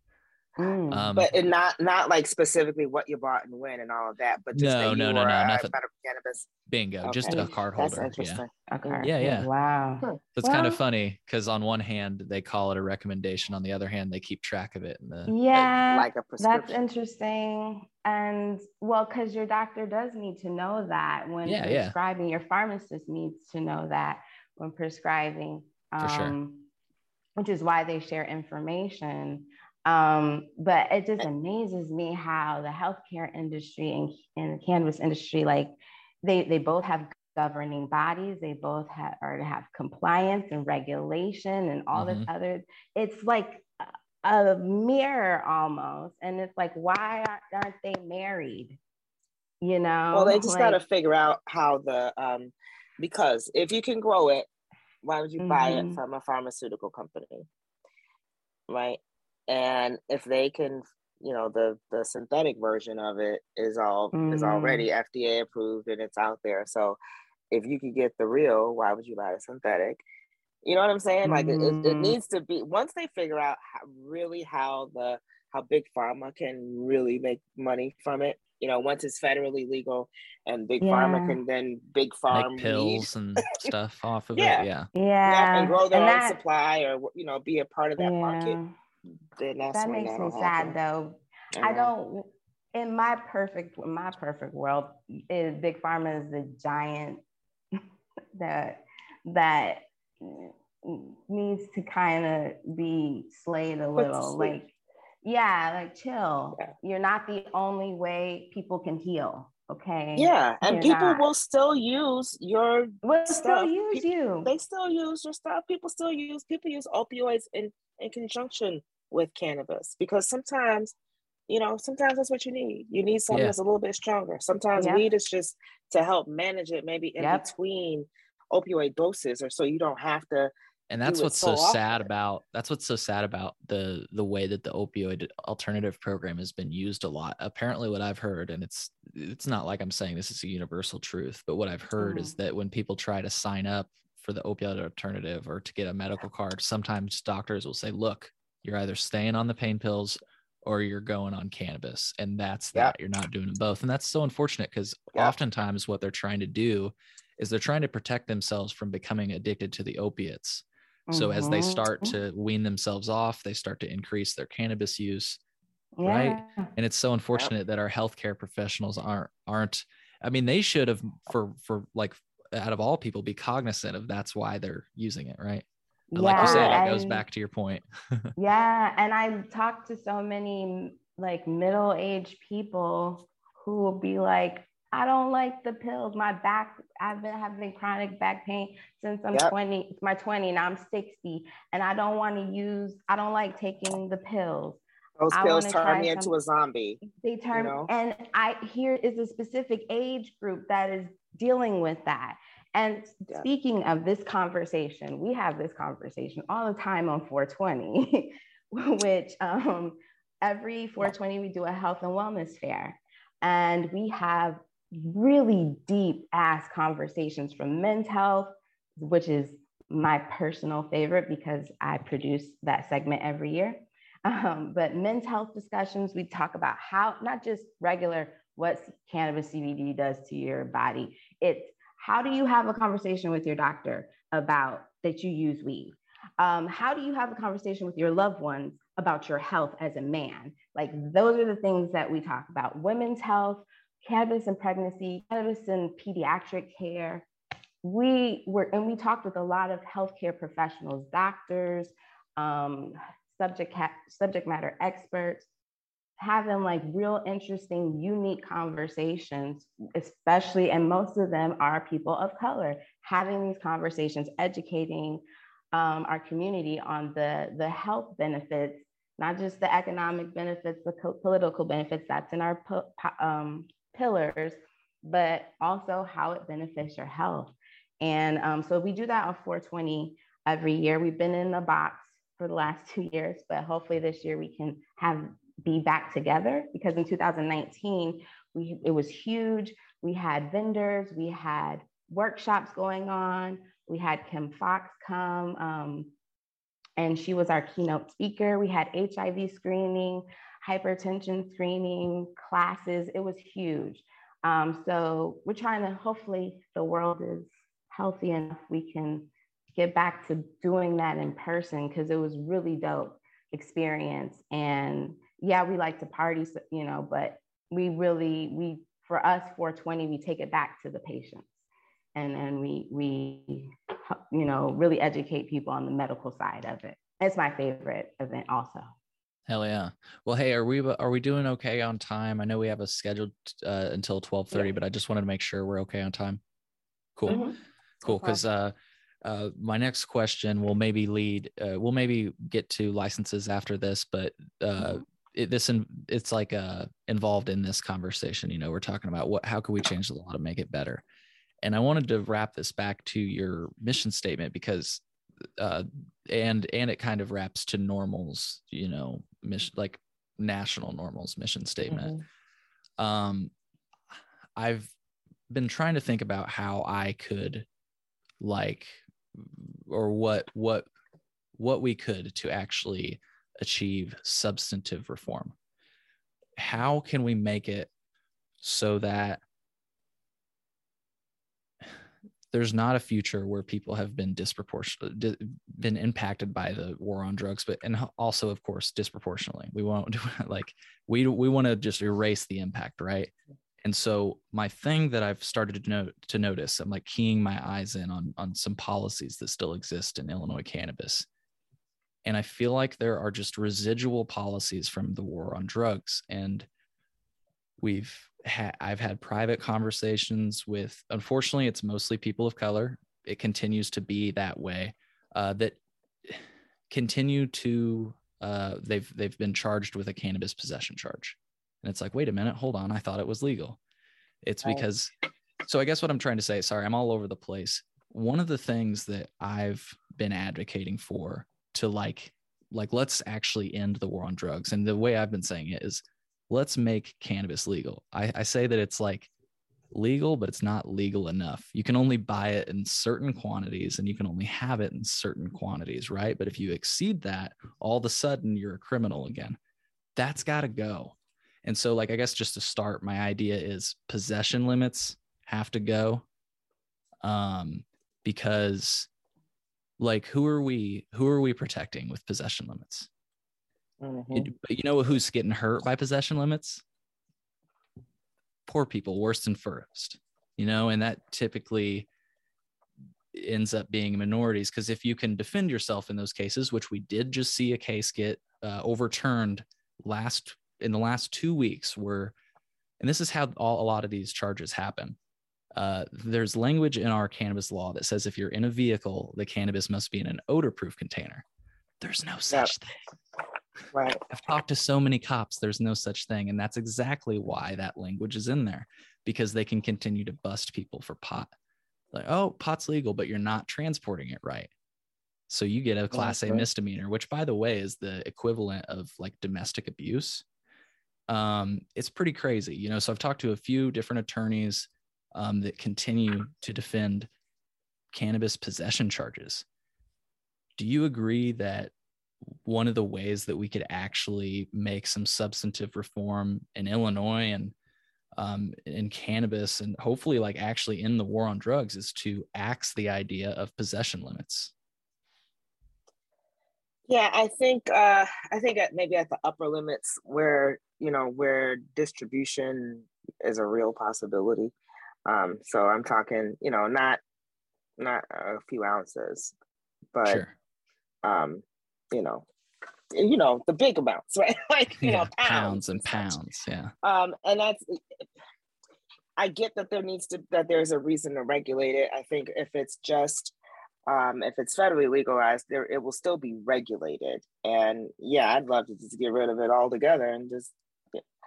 Mm. Um, but it not not like specifically what you bought and when and all of that but just No, that no, you no, were no, a nothing. medical cannabis bingo, just a card that's holder. Yeah. interesting okay yeah, yeah. wow Hmm. It's kind of funny because on one hand they call it a recommendation, on the other hand they keep track of it. In the, yeah like a That's interesting. And well, because your doctor does need to know that when Yeah, yeah. prescribing, your pharmacist needs to know that when prescribing, For sure. um, which is why they share information. Um, but it just amazes me how the healthcare industry and, and the cannabis industry, like they, they both have governing bodies, they both have or have compliance and regulation and all this Mhm. other. It's like a mirror almost. And it's like, why aren't they married? You know? Well, they just like, got to figure out how the, um, because if you can grow it, why would you mm-hmm. buy it mm-hmm. from a pharmaceutical company? Right. And if they can, you know, the the synthetic version of it is all mm-hmm. is already FDA approved and it's out there. So if you could get the real, why would you buy a synthetic? You know what I'm saying? Like mm-hmm. it, it, mm-hmm. needs to be once they figure out how, really how the how big pharma can really make money from it. You know, once it's federally legal and big yeah. pharma can then big farm pills and stuff off of yeah. it. Yeah. yeah. Yeah. And grow their and own that, supply or you know, be a part of that yeah. market. That makes me sad though. I uh-huh. don't in my perfect my perfect world is big pharma is the giant that that needs to kind of be slayed a little. Like, yeah, like chill. Yeah. You're not the only way people can heal. Okay. Yeah, and You're people not. will still use your will stuff. still use people, you. They still use your stuff. People still use people use opioids in in conjunction with cannabis because sometimes you know, sometimes that's what you need. You need something yeah. that's a little bit stronger. Sometimes yep. weed is just to help manage it, maybe in yep. between opioid doses, or so you don't have to. And that's what's so, so sad about that's what's so sad about the the way that the opioid alternative program has been used a lot. Apparently, what I've heard, and it's it's not like I'm saying this is a universal truth, but what I've heard mm-hmm. is that when people try to sign up for the opioid alternative or to get a medical card, sometimes doctors will say, "Look, you're either staying on the pain pills or you're going on cannabis and that's that you're not doing both and that's so unfortunate because oftentimes what they're trying to do is they're trying to protect themselves from becoming addicted to the opiates mm-hmm. so as they mm-hmm. start to wean themselves off they start to increase their cannabis use yeah. right and it's so unfortunate yep. that our healthcare professionals aren't aren't i mean they should have for for like out of all people be cognizant of that's why they're using it right but yeah, like you said, it goes back to your point. yeah. And I talked to so many like middle aged people who will be like, I don't like the pills. My back, I've been having chronic back pain since I'm yep. 20, it's my 20, now I'm 60. And I don't want to use, I don't like taking the pills. Those pills turn me into a zombie. They turn, you know? and I here is a specific age group that is dealing with that. And yeah. speaking of this conversation, we have this conversation all the time on 420, which um, every 420 we do a health and wellness fair. And we have really deep ass conversations from men's health, which is my personal favorite because I produce that segment every year. Um, but men's health discussions, we talk about how, not just regular what cannabis CBD does to your body, it's how do you have a conversation with your doctor about that you use weed? Um, how do you have a conversation with your loved ones about your health as a man? Like those are the things that we talk about women's health, cannabis and pregnancy, cannabis and pediatric care. We were, and we talked with a lot of healthcare professionals, doctors, um, subject, subject matter experts, having like real interesting, unique conversations, especially, and most of them are people of color, having these conversations, educating um, our community on the, the health benefits, not just the economic benefits, the co- political benefits that's in our po- um, pillars, but also how it benefits your health. And um, so we do that on 420 every year. We've been in the box for the last two years, but hopefully this year we can have be back together because in 2019 we it was huge. We had vendors we had workshops going on we had Kim Foxx come um, and she was our keynote speaker. We had hiv screening hypertension screening classes. It was huge. Um, so we're trying to hopefully the world is healthy enough we can get back to doing that in person because it was really dope experience. And yeah, we like to party, you know, but we really, we, for us, 420, we take it back to the patients. And then we, we, you know, really educate people on the medical side of it. It's my favorite event also. Hell yeah. Well, hey, are we are we doing okay on time? I know we have a scheduled uh, until 12:30, yeah. but I just wanted to make sure we're okay on time. Cool. Mm-hmm. Cool cuz uh uh, my next question will maybe lead. Uh, we'll maybe get to licenses after this, but uh, mm-hmm. It, this in, it's like uh, involved in this conversation. You know, we're talking about what how can we change the law to make it better. And I wanted to wrap this back to your mission statement because, uh, and and it kind of wraps to NORML's you know, mission like national NORML's mission statement. Mm-hmm. Um, I've been trying to think about how I could like or what what what we could to actually achieve substantive reform? How can we make it so that there's not a future where people have been disproportionately been impacted by the war on drugs but and also of course disproportionately? We won't like we we want to just erase the impact right? And so my thing that I've started to note to notice, I'm like keying my eyes in on on some policies that still exist in Illinois cannabis. And I feel like there are just residual policies from the war on drugs. And we've had I've had private conversations with unfortunately it's mostly people of color. It continues to be that way. Uh, that continue to uh, they've they've been charged with a cannabis possession charge and it's like, wait a minute, hold on. I thought it was legal. It's because, so I guess what I'm trying to say, sorry, I'm all over the place. One of the things that I've been advocating for to like, like, let's actually end the war on drugs. And the way I've been saying it is let's make cannabis legal. I, I say that it's like legal, but it's not legal enough. You can only buy it in certain quantities and you can only have it in certain quantities, right? But if you exceed that, all of a sudden you're a criminal again. That's got to go. And so, like, I guess just to start, my idea is possession limits have to go. Um, because like who are we who are we protecting with possession limits? Mm-hmm. You, you know who's getting hurt by possession limits? Poor people, worst and first, you know, and that typically ends up being minorities because if you can defend yourself in those cases, which we did just see a case get uh, overturned last in the last two weeks where and this is how all, a lot of these charges happen. Uh, there's language in our cannabis law that says if you're in a vehicle, the cannabis must be in an odor-proof container. There's no such thing. Right. I've talked to so many cops. There's no such thing, and that's exactly why that language is in there, because they can continue to bust people for pot. Like, oh, pot's legal, but you're not transporting it right. So you get a class A misdemeanor, which by the way is the equivalent of like domestic abuse um, it's pretty crazy, you know. So I've talked to a few different attorneys um, that continue to defend cannabis possession charges. Do you agree that one of the ways that we could actually make some substantive reform in Illinois and um, in cannabis and hopefully like actually in the war on drugs is to axe the idea of possession limits? Yeah, I think uh, I think at maybe at the upper limits where you know where distribution is a real possibility. Um, so I'm talking, you know, not not a few ounces, but sure. um, you know, you know the big amounts, right? like you yeah, know, pounds, pounds and pounds, yeah. Um, and that's I get that there needs to that there's a reason to regulate it. I think if it's just um, if it's federally legalized, there it will still be regulated. And yeah, I'd love to just get rid of it altogether and just.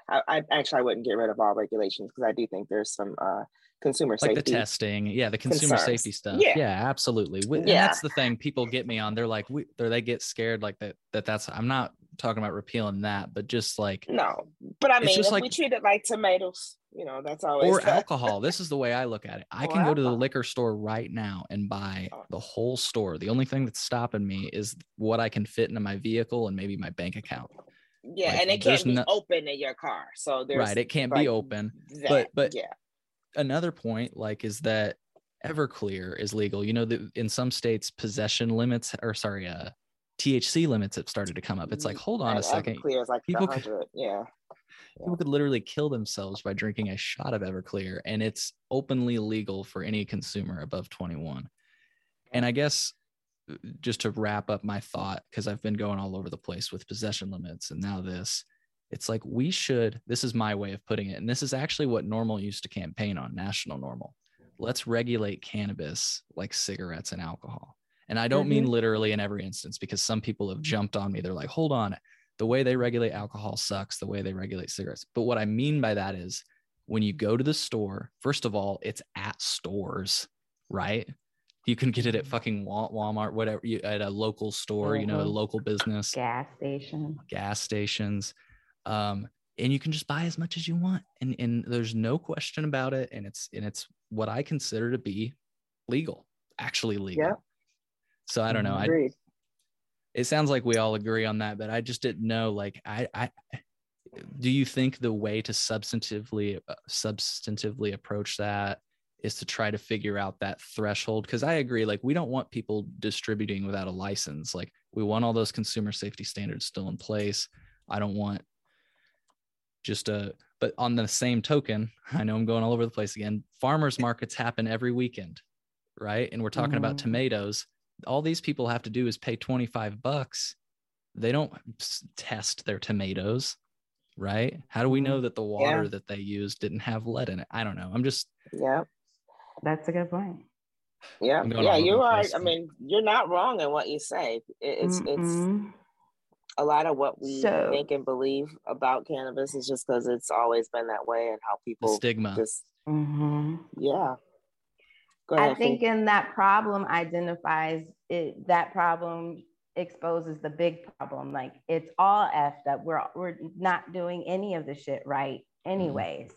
I, I actually I wouldn't get rid of all regulations because I do think there's some uh, consumer like safety. the testing, yeah, the consumer concerns. safety stuff. Yeah, yeah absolutely. And yeah. that's the thing. People get me on. They're like, we, or they get scared like that. That that's. I'm not talking about repealing that, but just like no. But I mean, if like, we treat it like tomatoes, you know, that's always or alcohol. This is the way I look at it. I or can go to the liquor store right now and buy oh. the whole store. The only thing that's stopping me is what I can fit into my vehicle and maybe my bank account. Yeah, like, and it can't be no, open in your car. So there's right, it can't like be open. That, but but yeah, another point like is that Everclear is legal. You know that in some states possession limits or sorry, uh THC limits have started to come up. It's like, hold on and a second. Everclear is like people could, yeah. People could literally kill themselves by drinking a shot of Everclear, and it's openly legal for any consumer above 21. And I guess uh, just to wrap up my thought, because I've been going all over the place with possession limits and now this, it's like we should, this is my way of putting it. And this is actually what NORML used to campaign on, national NORML. let's regulate cannabis like cigarettes and alcohol. And I don't mm-hmm. mean literally in every instance because some people have jumped on me. They're like, hold on, the way they regulate alcohol sucks, the way they regulate cigarettes. But what I mean by that is when you go to the store, first of all, it's at stores, right? You can get it at mm-hmm. fucking Walmart, whatever, you, at a local store, mm-hmm. you know, a mm-hmm. local business, gas station, gas stations. Um, and you can just buy as much as you want. And, and there's no question about it. And it's, and it's what I consider to be legal, actually legal. Yeah. So I don't know. I, it sounds like we all agree on that, but I just didn't know. Like, I, I, do you think the way to substantively, uh, substantively approach that is to try to figure out that threshold? Because I agree. Like, we don't want people distributing without a license. Like, we want all those consumer safety standards still in place. I don't want just a. But on the same token, I know I'm going all over the place again. Farmers markets happen every weekend, right? And we're talking mm-hmm. about tomatoes all these people have to do is pay 25 bucks. They don't test their tomatoes, right? How do we know mm-hmm. that the water yeah. that they used didn't have lead in it? I don't know. I'm just Yeah. That's a good point. Yeah. Yeah, you are I mean, you're not wrong in what you say. It's Mm-mm. it's a lot of what we so, think and believe about cannabis is just because it's always been that way and how people stigma just mm-hmm. yeah ahead, I think in that problem identifies it, that problem exposes the big problem. Like it's all effed up. We're we're not doing any of the shit right, mm-hmm. anyways. Mm-hmm.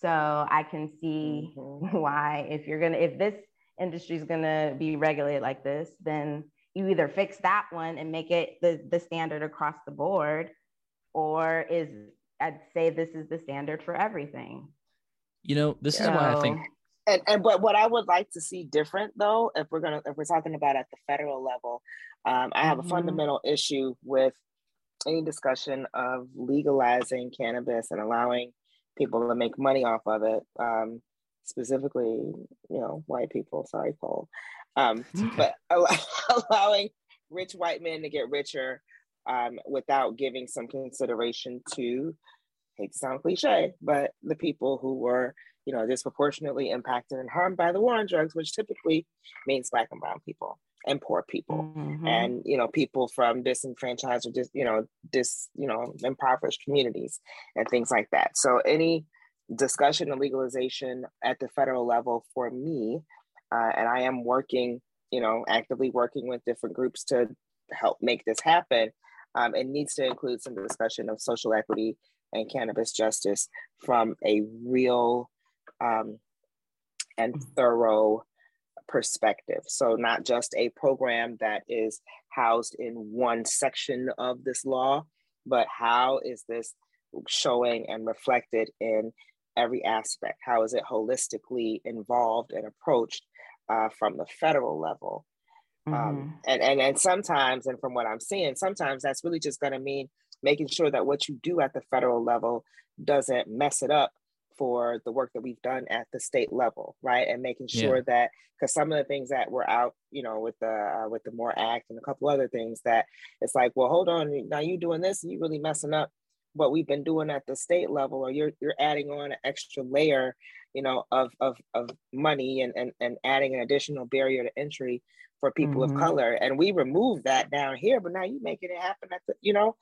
So I can see mm-hmm. why if you're gonna if this industry is gonna be regulated like this, then you either fix that one and make it the the standard across the board, or is I'd say this is the standard for everything. You know, this so, is why I think and and but what I would like to see different though, if we're gonna if we're talking about at the federal level, um, I have mm-hmm. a fundamental issue with any discussion of legalizing cannabis and allowing people to make money off of it. Um, specifically, you know, white people. Sorry, Cole, um, but allowing rich white men to get richer um, without giving some consideration to, hate to sound cliche, but the people who were you know, disproportionately impacted and harmed by the war on drugs, which typically means black and brown people and poor people. Mm-hmm. and you know people from disenfranchised or just you know dis you know impoverished communities and things like that. So any discussion of legalization at the federal level for me uh, and i am working you know actively working with different groups to help make this happen um, it needs to include some discussion of social equity and cannabis justice from a real um, and mm-hmm. thorough perspective. So, not just a program that is housed in one section of this law, but how is this showing and reflected in every aspect? How is it holistically involved and approached uh, from the federal level? Um, mm-hmm. Um, and, and and sometimes, and from what I'm seeing, sometimes that's really just going to mean making sure that what you do at the federal level doesn't mess it up for the work that we've done at the state level, right? And making sure yeah. that because some of the things that were out, you know, with the uh, with the More Act and a couple other things that it's like, well, hold on, now you doing this, and you really messing up what we've been doing at the state level, or you're you're adding on an extra layer, you know, of of of money and and and adding an additional barrier to entry for people mm-hmm. of color, and we remove that down here, but now you making it happen at the, you know,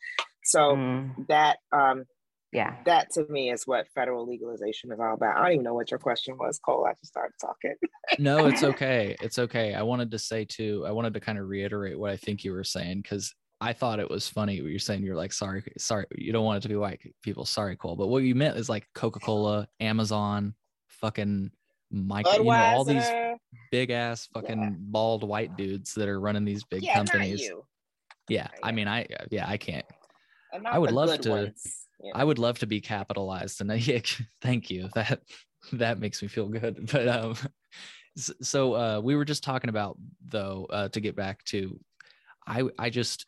so mm. that um yeah. that to me is what federal legalization is all about. I don't even know what your question was cole. I just started talking. No it's okay. It's okay. I wanted to say too i wanted to kind of reiterate what i think you were saying because i thought it was funny what you're saying you're like sorry sorry you don't want it to be white people sorry cole but what you meant is like coca-cola amazon fucking Mike, you know, all these big ass fucking yeah. bald white dudes that are running these big yeah, companies. Yeah, I mean, I yeah, I can't. I would love to. Ones. I would love to be capitalized, and yeah, thank you. That that makes me feel good. But um, so uh, we were just talking about though uh, to get back to, I I just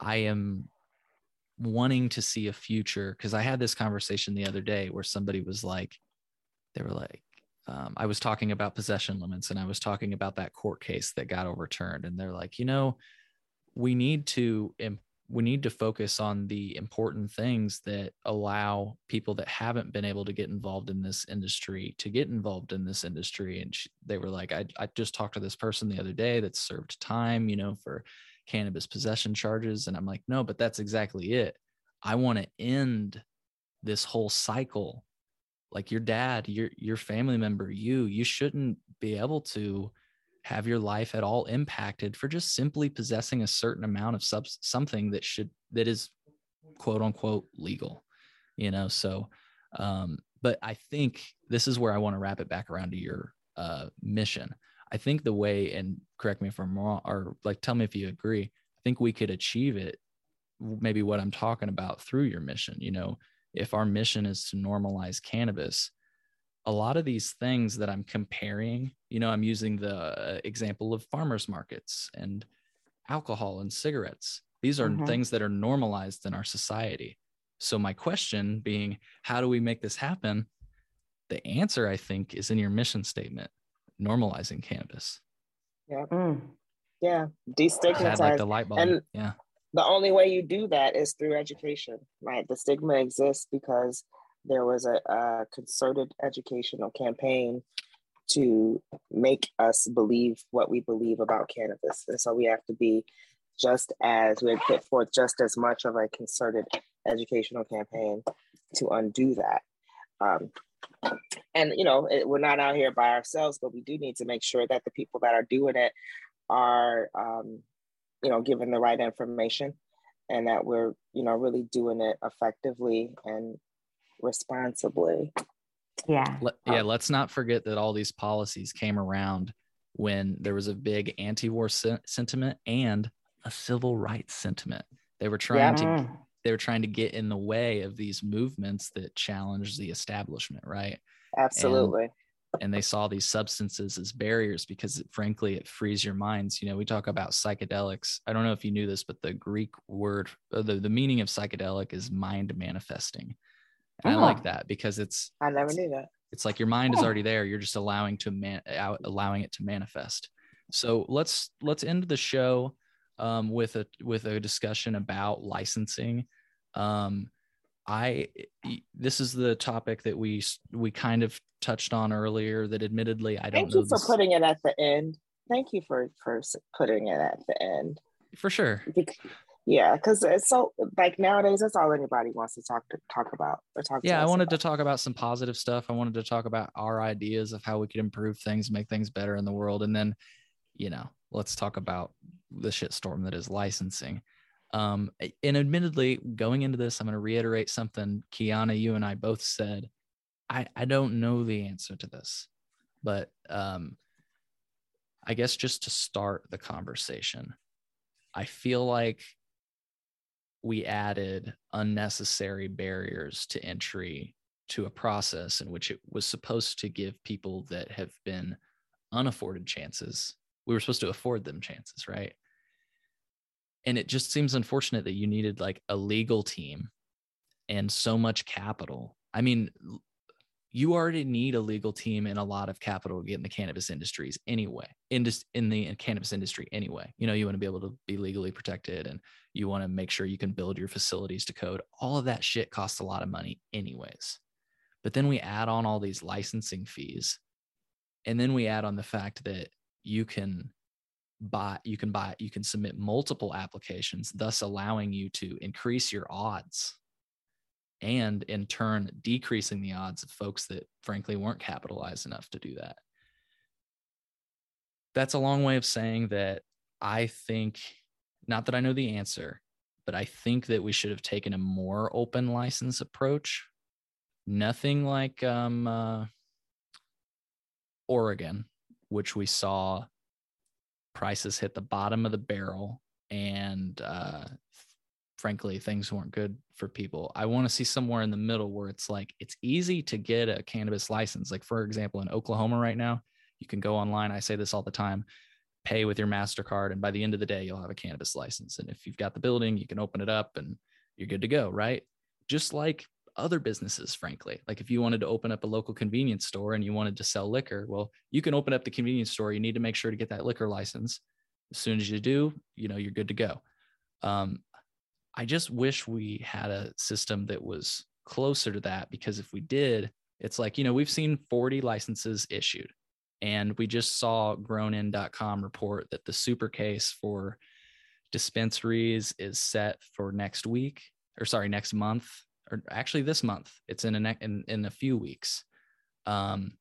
I am wanting to see a future because I had this conversation the other day where somebody was like, they were like, um, I was talking about possession limits and I was talking about that court case that got overturned, and they're like, you know, we need to we need to focus on the important things that allow people that haven't been able to get involved in this industry to get involved in this industry. And she, they were like I, I just talked to this person the other day that served time you know for cannabis possession charges and i'm like no but that's exactly it. I want to end this whole cycle. Like your dad your your family member you you shouldn't be able to have your life at all impacted for just simply possessing a certain amount of sub- something that should that is quote unquote legal you know? So um but i think this is where i want to wrap it back around to your uh mission i think the way and correct me if i'm wrong or like tell me if you agree i think we could achieve it maybe what i'm talking about through your mission you know if our mission is to normalize cannabis a lot of these things that I'm comparing, you know, I'm using the uh, example of farmers markets and alcohol and cigarettes. These are mm-hmm. things that are normalized in our society. So, my question being, how do we make this happen? The answer, I think, is in your mission statement normalizing cannabis. Yeah. Mm. Yeah. Destigmatize. like the light bulb. And yeah. The only way you do that is through education, right? The stigma exists because there was a, a concerted educational campaign to make us believe what we believe about cannabis. And so we have to be just as we put forth just as much of a concerted educational campaign to undo that. Um, and you know, it, we're not out here by ourselves, but we do need to make sure that the people that are doing it are, um, you know, given the right information, and that we're, you know, really doing it effectively and responsibly. Yeah. Let, yeah. Let's not forget that all these policies came around when there was a big anti-war se- sentiment and a civil rights sentiment. They were trying yeah. to they were trying to get in the way of these movements that challenge the establishment, right? Absolutely. And, and they saw these substances as barriers because it, frankly it frees your minds you know we talk about psychedelics i don't know if you knew this but the greek word uh, the, the meaning of psychedelic is mind manifesting and oh. I like that because it's I never knew that. It's like your mind is already there. You're just allowing to man out allowing it to manifest. So let's let's end the show um, with a with a discussion about licensing. Um, I this is the topic that we we kind of touched on earlier. That admittedly I don't. Thank you for this. putting it at the end. Thank you for for putting it at the end. For sure. Because, yeah because it's so like nowadays that's all anybody wants to talk to talk about or talk yeah i wanted about. to talk about some positive stuff i wanted to talk about our ideas of how we could improve things make things better in the world and then you know let's talk about the shitstorm that is licensing. Um and admittedly going into this i'm going to reiterate something kiana you and i both said. I i don't know the answer to this but um i guess just to start the conversation i feel like we added unnecessary barriers to entry to a process in which it was supposed to give people that have been unafforded chances we were supposed to afford them chances right? And it just seems unfortunate that you needed like a legal team and so much capital. I mean you already need a legal team and a lot of capital to get in the cannabis industries anyway in just in the cannabis industry anyway. You know you want to be able to be legally protected and you want to make sure you can build your facilities to code. All of that shit costs a lot of money anyways. But then we add on all these licensing fees and then we add on the fact that you can buy you can buy you can submit multiple applications thus allowing you to increase your odds and in turn decreasing the odds of folks that frankly weren't capitalized enough to do that. That's a long way of saying that I think, not that I know the answer, but I think that we should have taken a more open license approach. Nothing like um, uh, Oregon, which we saw prices hit the bottom of the barrel and uh, frankly things weren't good for people. I want to see somewhere in the middle where it's like it's easy to get a cannabis license. Like for example in oklahoma right now you can go online i say this all the time pay with your mastercard and by the end of the day you'll have a cannabis license. And if you've got the building you can open it up and you're good to go right? Just like other businesses frankly. Like if you wanted to open up a local convenience store and you wanted to sell liquor well you can open up the convenience store. You need to make sure to get that liquor license. As soon as you do you know you're good to go. Um, I just wish we had a system that was closer to that because if we did, it's like, you know, we've seen 40 licenses issued. And we just saw grownin.com report that the super case for dispensaries is set for next week or sorry, next month or actually this month. It's in a ne- in, in a few weeks. Um,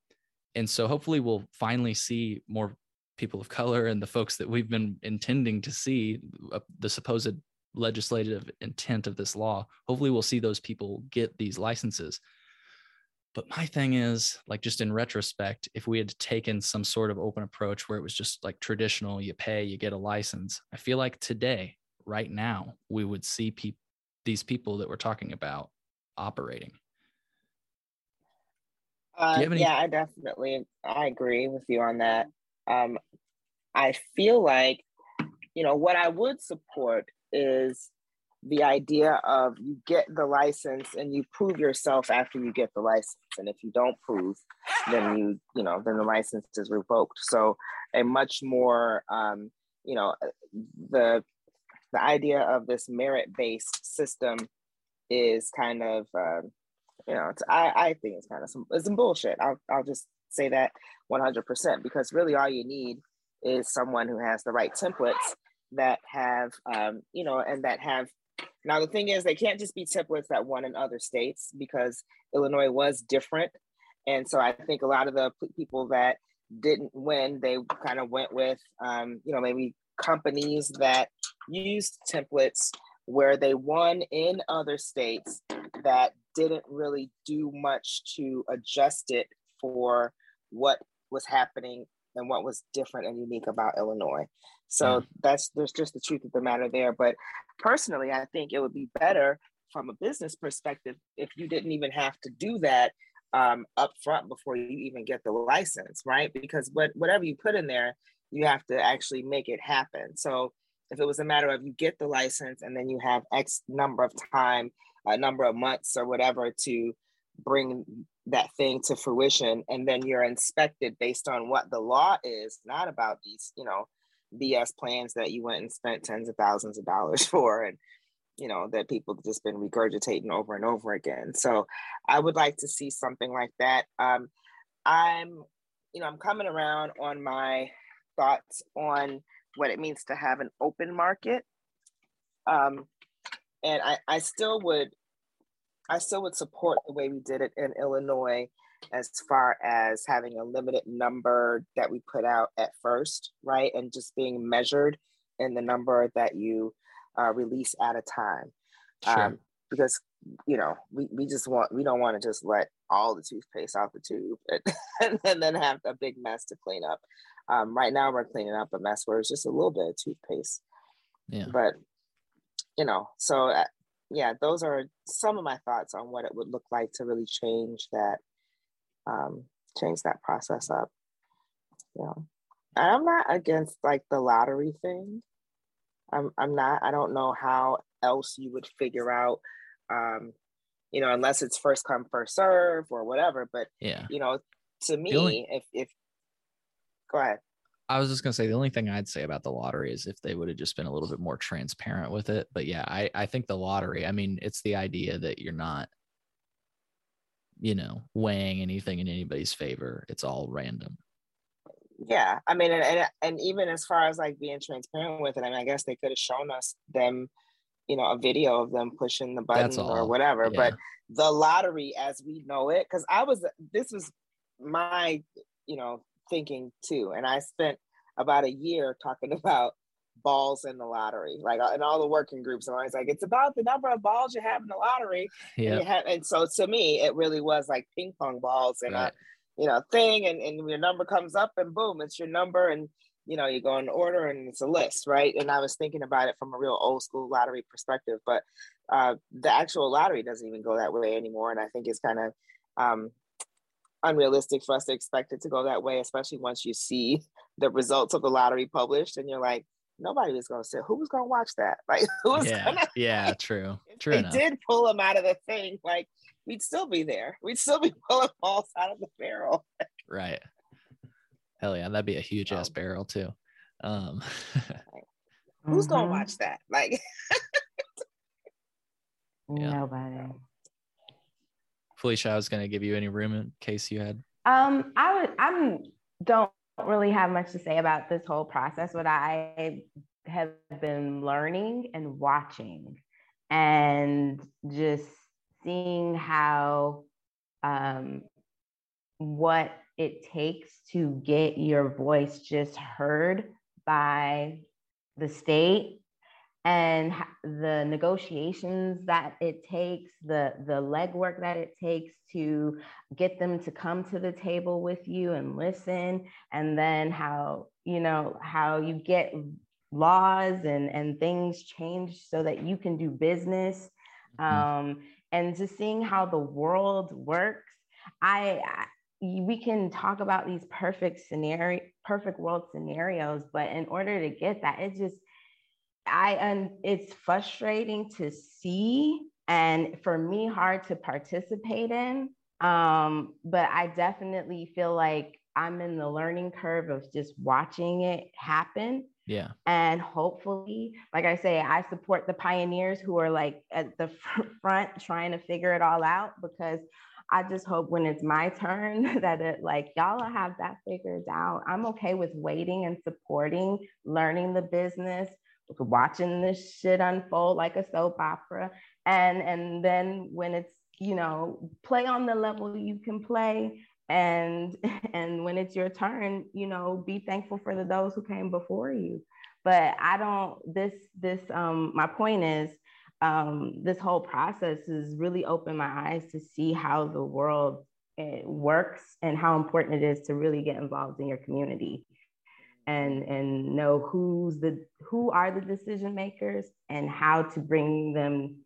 and so hopefully we'll finally see more people of color and the folks that we've been intending to see uh, the supposed legislative intent of this law hopefully we'll see those people get these licenses but my thing is like just in retrospect if we had taken some sort of open approach where it was just like traditional you pay you get a license i feel like today right now we would see pe- these people that we're talking about operating. Uh, any- yeah i definitely i agree with you on that. Um, i feel like you know what i would support is the idea of you get the license and you prove yourself after you get the license. And if you don't prove then you you know then the license is revoked. So a much more um, you know the the idea of this merit based system is kind of um, you know I, I think it's kind of some it's some bullshit. I'll, I'll just say that 100% because really all you need is someone who has the right templates that have um, you know and that have now the thing is they can't just be templates that won in other states because illinois was different. And so i think a lot of the people that didn't win they kind of went with um, you know maybe companies that used templates where they won in other states that didn't really do much to adjust it for what was happening and what was different and unique about Illinois. So that's there's just the truth of the matter there. But personally, I think it would be better from a business perspective if you didn't even have to do that um, up front before you even get the license, right? Because what whatever you put in there, you have to actually make it happen. So if it was a matter of you get the license and then you have X number of time, a number of months or whatever to bring that thing to fruition and then you're inspected based on what the law is not about these you know bs plans that you went and spent tens of thousands of dollars for and you know that people just been regurgitating over and over again. So i would like to see something like that. Um, i'm you know i'm coming around on my thoughts on what it means to have an open market um, and I, I still would I still would support the way we did it in Illinois as far as having a limited number that we put out at first, right? And just being measured in the number that you uh, release at a time. Sure. Um, because, you know, we, we just want, we don't want to just let all the toothpaste out the tube and, and then have a big mess to clean up. Um, right now, we're cleaning up a mess where it's just a little bit of toothpaste. Yeah. But, you know, so uh, yeah, those are some of my thoughts on what it would look like to really change that, um, change that process up. You know, and I'm not against like the lottery thing. I'm I'm not. I don't know how else you would figure out, um, you know, unless it's first come first serve or whatever. But yeah, you know, to me, only, if if go ahead. I was just gonna say the only thing I'd say about the lottery is if they would have just been a little bit more transparent with it. But yeah, I, I think the lottery, I mean, it's the idea that you're not, you know, weighing anything in anybody's favor. It's all random. Yeah. I mean, and, and, and even as far as like being transparent with it, I mean, I guess they could have shown us them, you know, a video of them pushing the button or whatever. Yeah. But the lottery as we know it, because I was this was my, you know, thinking too. And I spent about a year talking about balls in the lottery, like in all the working groups. And I'm always like, it's about the number of balls you have in the lottery. Yeah. And, and, so to me, it really was like ping pong balls and right. a you know thing, and, and your number comes up, and boom, it's your number, and you know you go in order, and it's a list, right? And I was thinking about it from a real old school lottery perspective, but uh, the actual lottery doesn't even go that way anymore, and I think it's kind of um, unrealistic for us to expect it to go that way, especially once you see the results of the lottery published and you're like, nobody was going to say, who was going to watch that? Like, who was yeah, gonna, yeah, true. True. They did pull them out of the thing. Like, we'd still be there. We'd still be pulling balls out of the barrel. right. Hell yeah. That'd be a huge ass um, barrel too. Um, Who's mm-hmm. going to watch that? Like, Yeah. Nobody. Felicia, I was going to give you any room in case you had. Um, I would. I'm don't really have much to say about this whole process. What I have been learning and watching, and just seeing how um, what it takes to get your voice just heard by the state and the negotiations that it takes the the legwork that it takes to get them to come to the table with you and listen and then how you know how you get laws and and things changed so that you can do business mm-hmm. um, and just seeing how the world works I, I we can talk about these perfect scenario perfect world scenarios but in order to get that it just I and it's frustrating to see and for me hard to participate in. Um, but I definitely feel like I'm in the learning curve of just watching it happen. Yeah. And hopefully, like I say, I support the pioneers who are like at the front trying to figure it all out because I just hope when it's my turn that it like y'all have that figured out. I'm okay with waiting and supporting, learning the business, watching this shit unfold like a soap opera. And and then when it's you know play on the level you can play and and when it's your turn you know be thankful for the those who came before you. But i don't this this um my point is um this whole process has really opened my eyes to see how the world it works and how important it is to really get involved in your community and mm-hmm. and know who's the who are the decision makers and how to bring them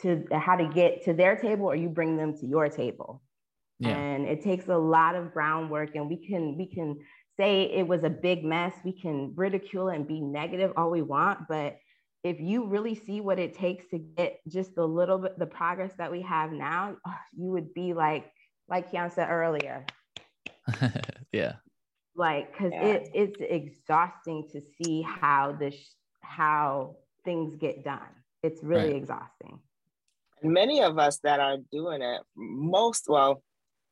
to how to get to their table or you bring them to your table. Yeah. and it takes a lot of groundwork and we can we can say it was a big mess. We can ridicule and be negative all we want but if you really see what it takes to get just a little bit the progress that we have now you would be like like Kian said earlier. Yeah like because yeah. it, it's exhausting to see how this how things get done it's really right. exhausting many of us that are doing it most well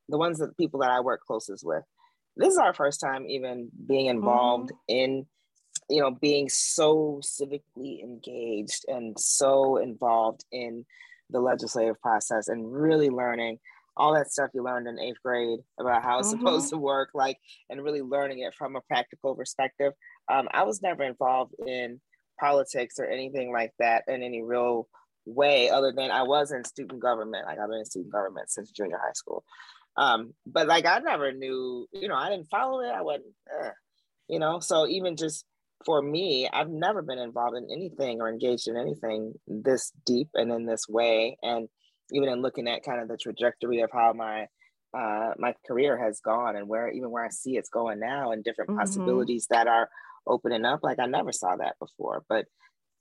the ones that people that i work closest with this is our first time even being involved mm-hmm. in you know being so civically engaged and so involved in the legislative process and really learning all that stuff you learned in eighth grade about how it's mm-hmm. supposed to work, like, and really learning it from a practical perspective. Um, I was never involved in politics or anything like that in any real way, other than I was in student government. Like, I've been in student government since junior high school. Um, but like, I never knew, you know, I didn't follow it. I wasn't, uh, you know, so even just for me, I've never been involved in anything or engaged in anything this deep and in this way. And even in looking at kind of the trajectory of how my uh, my career has gone and where even where I see it's going now and different mm-hmm. possibilities that are opening up. Like I never saw that before, but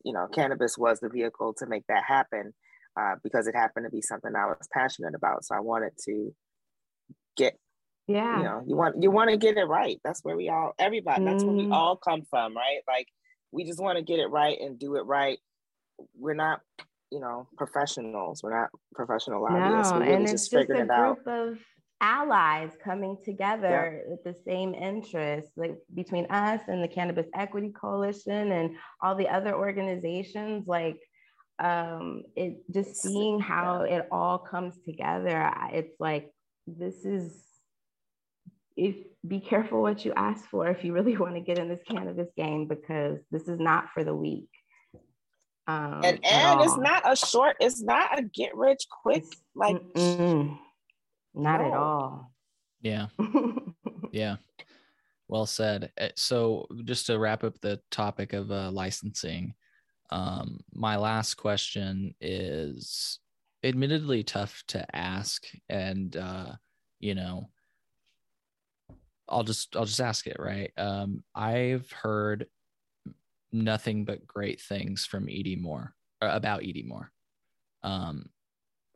you know, cannabis was the vehicle to make that happen uh, because it happened to be something I was passionate about. So I wanted to get, yeah, you know, you want you want to get it right. That's where we all, everybody, mm-hmm. that's where we mm-hmm. all come from, right? Like we just want to get it right and do it right. We're not you know, professionals. We're not professional lobbyists. No, we really and it's just, just a group out. of allies coming together yeah. with the same interests, like between us and the Cannabis Equity Coalition and all the other organizations. Like, um, it just seeing how it all comes together. It's like this is if be careful what you ask for if you really want to get in this cannabis game because this is not for the weak. Um, and and it's not a short, it's not a get rich quick like Mm-mm. not no. at all. Yeah. yeah. Well said. Eh, so just to wrap up the topic of uh, licensing, um, my last question is admittedly tough to ask and uh, you know I'll just I'll just ask it right. Um, I've heard nothing but great things from Edie Moore uh, about Edie Moore. Um,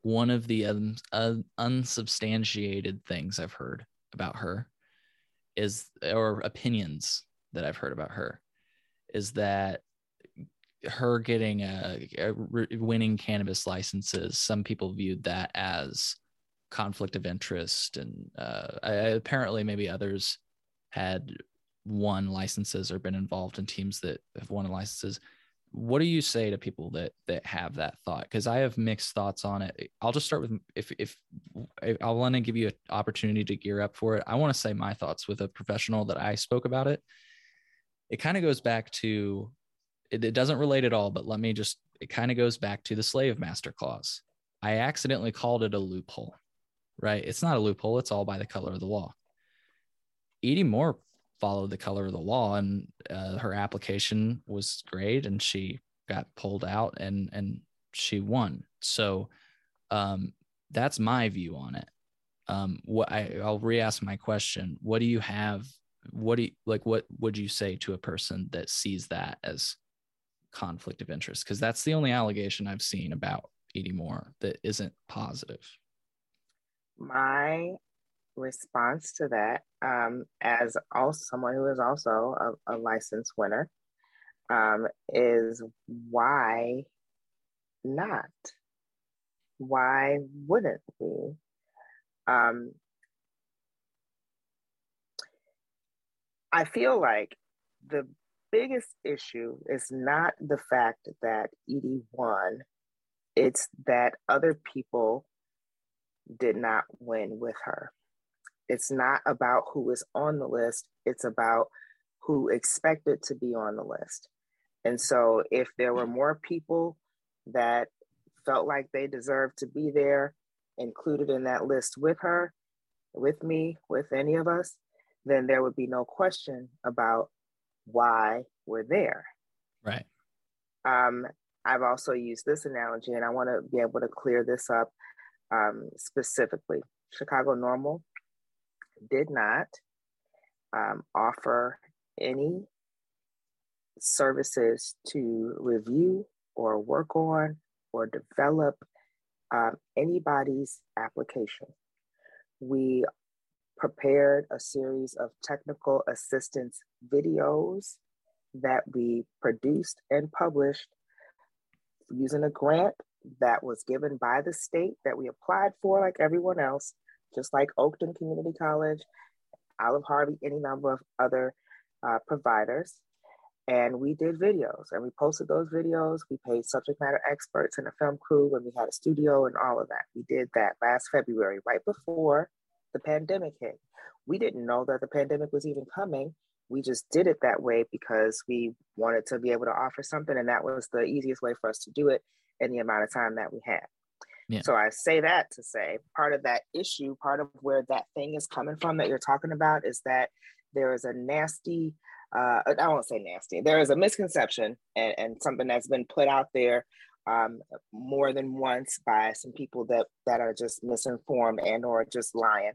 one of the un, un, unsubstantiated things I've heard about her is, or opinions that I've heard about her, is that her getting a, a winning cannabis licenses, some people viewed that as conflict of interest, and uh, I, apparently maybe others had won licenses or been involved in teams that have won licenses. What do you say to people that that have that thought? Because I have mixed thoughts on it. I'll just start with if if, if I want to give you an opportunity to gear up for it. I want to say my thoughts with a professional that I spoke about it. It kind of goes back to it, it doesn't relate at all, but let me just, it kind of goes back to the slave master clause. I accidentally called it a loophole, right? It's not a loophole, it's all by the color of the law. Edie Moore followed the color of the law, and uh, her application was great, and she got pulled out and and she won. So um, that's my view on it. Um, what I, I'll re-ask my question. What do you have? What do you like? What would you say to a person that sees that as conflict of interest because that's the only allegation I've seen about Edie Moore that isn't positive. My response to that, um, as also someone who is also a, a license winner, um, is why not? Why wouldn't we? Um, I feel like the biggest issue is not the fact that Edie won, it's that other people did not win with her. It's not about who is on the list, it's about who expected to be on the list. And so, if there were more people that felt like they deserved to be there, included in that list with her, with me, with any of us, then there would be no question about why we're there. Right. Um, I've also used this analogy, and I want to be able to clear this up um, specifically. Chicago NORML did not um, offer any services to review or work on or develop um, anybody's application. We prepared a series of technical assistance videos that we produced and published using a grant that was given by the state that we applied for, like everyone else, just like Oakton Community College, Olive Harvey, any number of other uh, providers. And we did videos and we posted those videos. We paid subject matter experts and a film crew and we had a studio and all of that. We did that last February, right before the pandemic hit. We didn't know that the pandemic was even coming. We just did it that way because we wanted to be able to offer something, and that was the easiest way for us to do it in the amount of time that we had. Yeah. So I say that to say part of that issue, part of where that thing is coming from that you're talking about is that there is a nasty, uh, I won't say nasty, there is a misconception and, and something that's been put out there um, more than once by some people that that are just misinformed and or just lying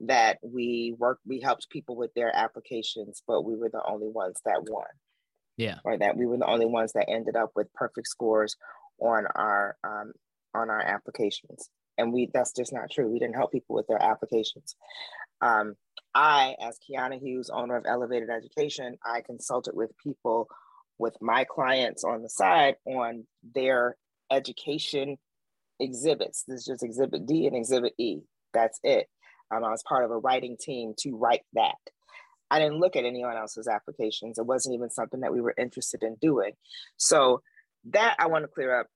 that we worked we helped people with their applications but we were the only ones that won yeah or that we were the only ones that ended up with perfect scores on our um, on our applications and we that's just not true we didn't help people with their applications um, i as kiana hughes owner of elevated education i consulted with people with my clients on the side on their education exhibits. This is just exhibit D and exhibit E. That's it. Um, I was part of a writing team to write that. I didn't look at anyone else's applications. It wasn't even something that we were interested in doing. So that I want to clear up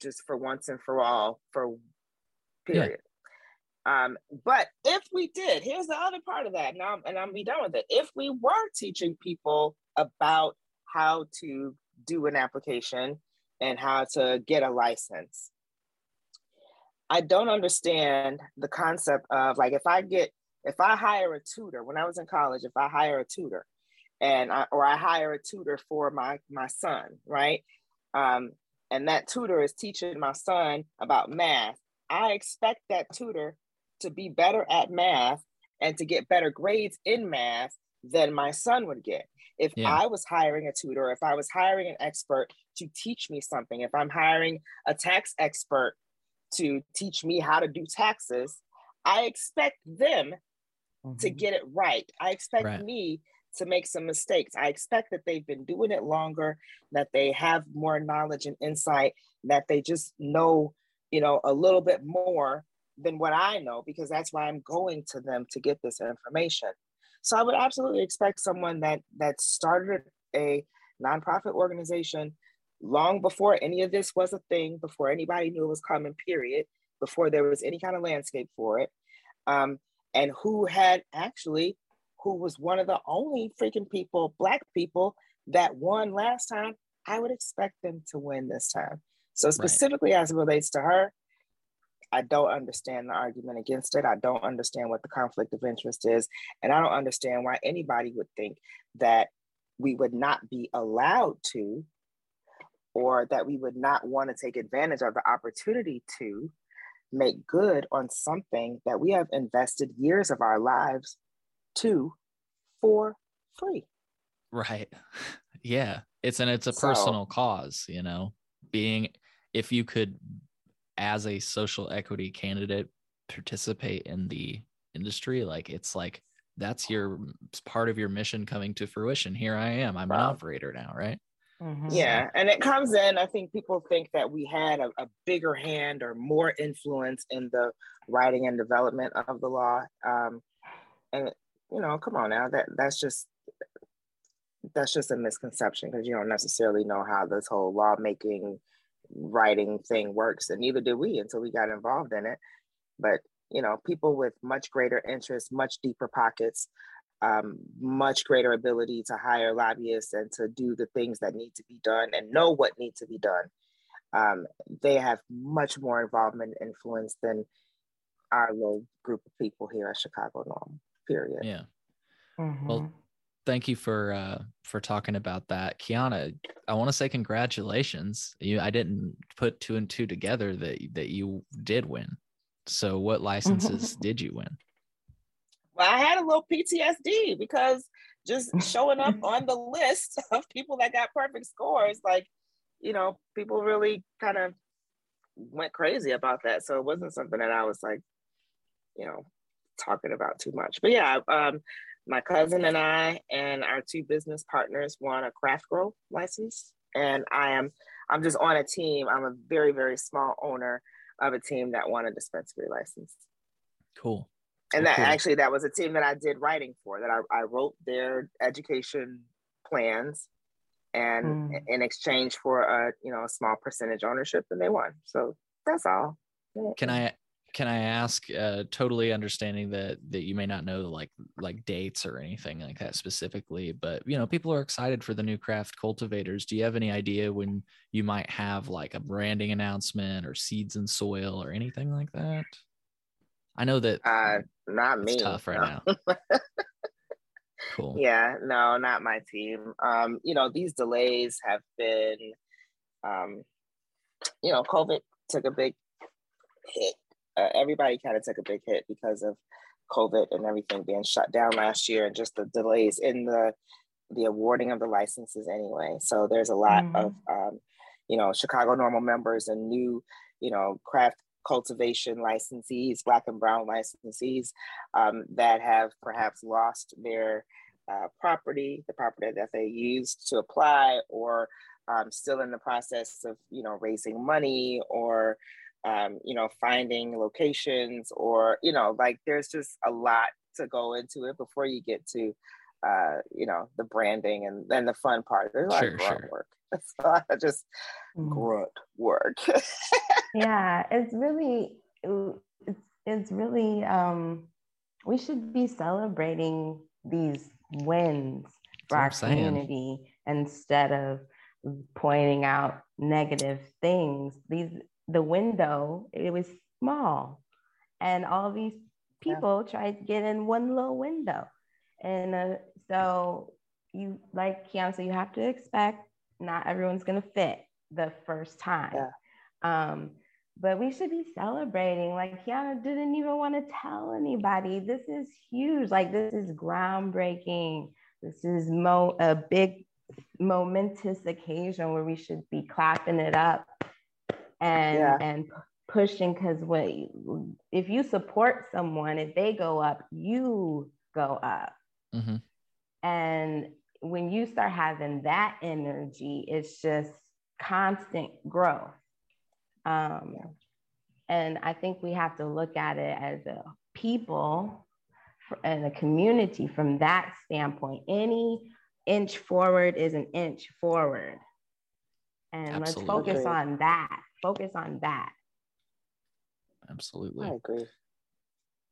just for once and for all for period. Yeah. Um, but if we did, here's the other part of that. Now, and I'm be done with it. If we were teaching people about how to do an application and how to get a license. I don't understand the concept of like if I get if I hire a tutor when I was in college, if I hire a tutor and I, or I hire a tutor for my my son, right? Um, and that tutor is teaching my son about math. I expect that tutor to be better at math and to get better grades in math than my son would get. If yeah. I was hiring a tutor, if I was hiring an expert to teach me something, if I'm hiring a tax expert to teach me how to do taxes, I expect them mm-hmm. to get it right. I expect right. me to make some mistakes. I expect that they've been doing it longer, that they have more knowledge and insight, that they just know, you know, a little bit more than what I know, because that's why I'm going to them to get this information. So I would absolutely expect someone that that started a nonprofit organization long before any of this was a thing, before anybody knew it was coming, period, before there was any kind of landscape for it, um, and who had actually who was one of the only freaking people, Black people, that won last time, I would expect them to win this time. So, specifically right. as it relates to her, I don't understand the argument against it. I don't understand what the conflict of interest is. And I don't understand why anybody would think that we would not be allowed to, or that we would not want to take advantage of the opportunity to make good on something that we have invested years of our lives to for free. Right. Yeah. It's and it's a so, personal cause, you know. Being if you could as a social equity candidate participate in the industry, like it's like that's your part of your mission coming to fruition. Here I am. I'm wow. an operator now, right? Mm-hmm. Yeah, and it comes in. I think people think that we had a, a, bigger hand or more influence in the writing and development of the law. Um, and you know, come on now, that that's just that's just a misconception because you don't necessarily know how this whole lawmaking writing thing works, and neither did we until we got involved in it. But you know, people with much greater interest, much deeper pockets, um, much greater ability to hire lobbyists and to do the things that need to be done and know what needs to be done. Um, they have much more involvement and influence than our little group of people here at Chicago NORML period. Yeah. Mm-hmm. Well, thank you for uh for talking about that. Kiana, I want to say congratulations. You I didn't put two and two together that that you did win. So what licenses did you win? Well, I had a little PTSD because just showing up on the list of people that got perfect scores, like, you know, people really kind of went crazy about that. So it wasn't something that I was like, you know, talking about too much. But yeah, um, my cousin and I and our two business partners won a craft grow license, and I am I'm just on a team. I'm a very very small owner of a team that won a dispensary license. Cool. And that cool. actually that was a team that I did writing for. That I, I wrote their education plans, and mm. in exchange for a you know a small percentage ownership, and they won. So that's all. Can I can I ask, uh, totally understanding that that you may not know like like dates or anything like that specifically, but you know, people are excited for the new craft cultivators. Do you have any idea when you might have like a branding announcement or seeds and soil or anything like that? I know that uh not me. tough right no. now. cool. Yeah, no, not my team. Um, you know, these delays have been um, you know, COVID took a big hit uh, everybody kind of took a big hit because of COVID and everything being shut down last year, and just the delays in the the awarding of the licenses anyway. So there's a lot mm-hmm. of um, you know Chicago NORML members and new you know craft cultivation licensees, black and brown licensees um, that have perhaps lost their uh, property, the property that they used to apply, or um, still in the process of you know raising money or um, you know, finding locations or, you know, like there's just a lot to go into it before you get to, uh, you know, the branding and then the fun part. There's a lot sure, of grunt sure. work. It's a lot of just mm. grunt work. yeah, it's really, it's, it's really, um, we should be celebrating these wins for our community instead of pointing out negative things. These the window it was small. And all these people yeah. tried to get in one little window. And uh, so you like Kiana, so you have to expect not everyone's gonna fit the first time. Yeah. um, but we should be celebrating. Like Kiana didn't even want to tell anybody. This is huge. Like this is groundbreaking. This is mo- a big momentous occasion where we should be clapping it up and yeah. and pushing because when if you support someone if they go up you go up mm-hmm. And when you start having that energy, it's just constant growth. Um, and I think we have to look at it as a people and a community from that standpoint. Any inch forward is an inch forward. And Absolutely. let's focus on that. Focus on that. Absolutely. I agree.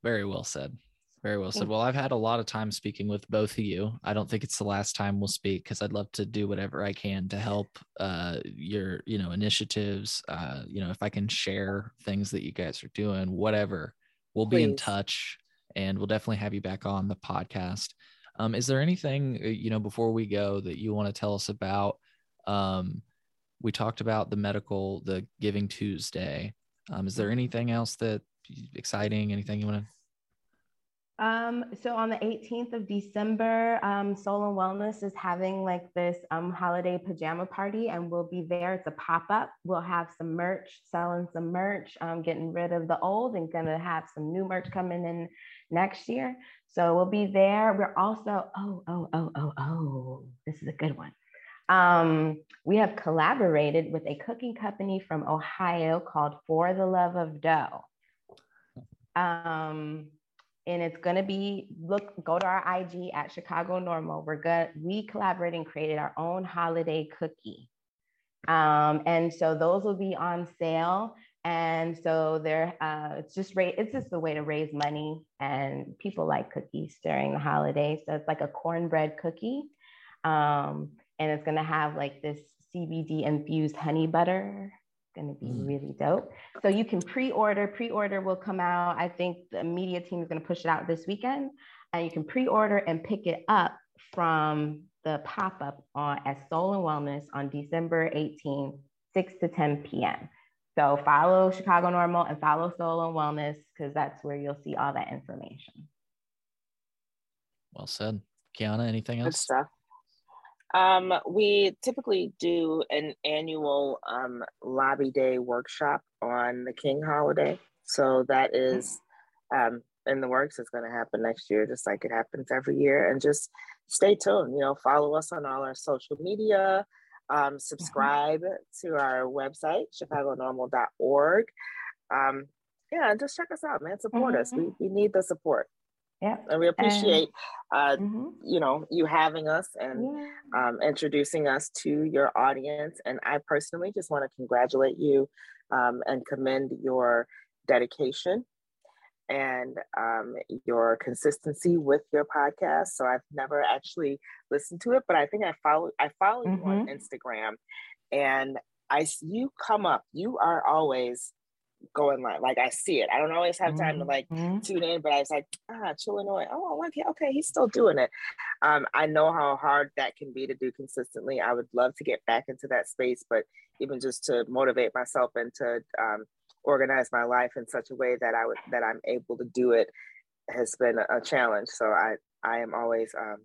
Very well said. Very well said. Well, I've had a lot of time speaking with both of you. I don't think it's the last time we'll speak because I'd love to do whatever I can to help uh, your, you know, initiatives. Uh, you know, if I can share things that you guys are doing, whatever, we'll Please. be in touch, and we'll definitely have you back on the podcast. Um, is there anything uh, you know before we go that you want to tell us about? Um, we talked about the medical, the Giving Tuesday. Um, is there anything else that exciting? Anything you want to um, so on the 18th of December, um, Soul and Wellness is having like this um, holiday pajama party, and we'll be there. It's a pop up. We'll have some merch, selling some merch, um, getting rid of the old, and gonna have some new merch coming in next year. So we'll be there. We're also oh oh oh oh oh. This is a good one. Um, we have collaborated with a cooking company from Ohio called For the Love of Dough. Um, and it's going to be look go to our ig at chicago NORML. We're good we collaborated and created our own holiday cookie. Um, and so those will be on sale. And so they're uh, it's just ra- it's just a way to raise money. And people like cookies during the holidays. So it's like a cornbread cookie. Um, and it's going to have like this cbd infused honey butter It's going to be mm. really dope. So you can pre-order. Pre-order will come out. I think the media team is going to push it out this weekend, and you can pre-order and pick it up from the pop-up on at Soul and Wellness on December 18th, 6 to 10 p.m. So follow Chicago NORML and follow Soul and Wellness because that's where you'll see all that information. Well said. Kiana, anything else? Good stuff. Um, we typically do an annual um, lobby day workshop on the King holiday. So that is um, in the works. It's going to happen next year, just like it happens every year. And just stay tuned. You know, follow us on all our social media. Um, subscribe mm-hmm. to our website, chicagonorml.org. Um, yeah, just check us out, man. Support mm-hmm. us. We, we need the support. Yeah. And we appreciate, uh, mm-hmm. you know, you having us and yeah. um, introducing us to your audience. And I personally just want to congratulate you um, and commend your dedication and um, your consistency with your podcast. So I've never actually listened to it, but I think I follow I follow mm-hmm. you on mm-hmm. Instagram, and I you come up. You are always going live. Like I see it. I don't always have time to like mm-hmm. tune in, but I was like, ah, Chillinois. Oh, okay, okay, he's still doing it. Um, I know how hard that can be to do consistently. I would love to get back into that space, but even just to motivate myself and to um, organize my life in such a way that I would that I'm able to do it has been a, challenge. So I I am always um,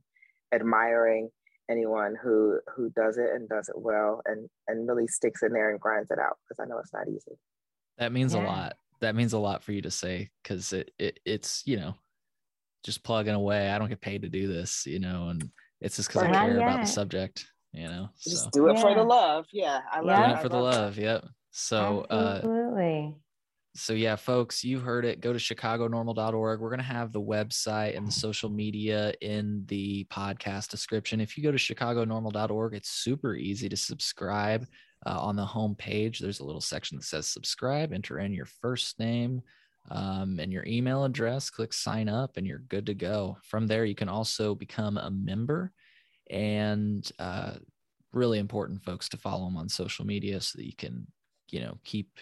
admiring anyone who who does it and does it well and and really sticks in there and grinds it out because I know it's not easy. That means yeah. a lot. That means a lot for you to say because it, it it's you know just plugging away. I don't get paid to do this, you know, and it's just because I care yet. about the subject, you know. Just do it yeah. for the love. Yeah, I love yeah. it for the love. That. Yep. So Absolutely. uh so yeah folks you heard it go to chicagonorml.org we're going to have the website and the social media in the podcast description if you go to chicagonorml.org it's super easy to subscribe uh, on the home page, there's a little section that says subscribe, enter in your first name um, and your email address, click sign up, and you're good to go. From there, you can also become a member. And uh, really important, folks, to follow them on social media so that you can, you know, keep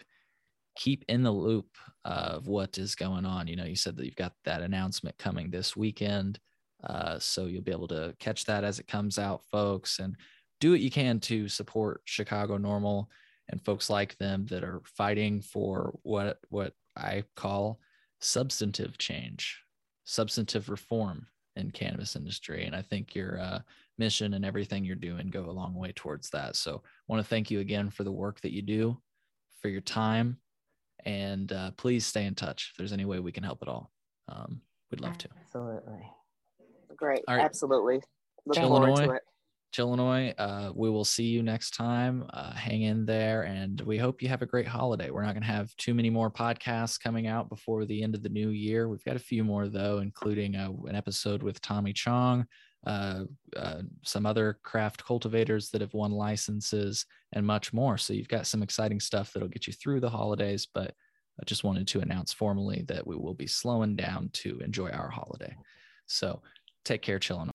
keep in the loop of what is going on. You know, you said that you've got that announcement coming this weekend. Uh, so you'll be able to catch that as it comes out, folks. And do what you can to support Chicago NORML and folks like them that are fighting for what what I call substantive change, substantive reform in cannabis industry. And I think your uh, mission and everything you're doing go a long way towards that. So I want to thank you again for the work that you do, for your time, and uh, please stay in touch if there's any way we can help at all. Um, we'd love to. Absolutely. Great. Absolutely. Look forward to it. Illinois. Uh, we will see you next time. Uh, hang in there, and we hope you have a great holiday. We're not going to have too many more podcasts coming out before the end of the new year. We've got a few more though, including uh, an episode with Tommy Chong, uh, uh, some other craft cultivators that have won licenses, and much more. So you've got some exciting stuff that'll get you through the holidays. But I just wanted to announce formally that we will be slowing down to enjoy our holiday. So take care, chillin'.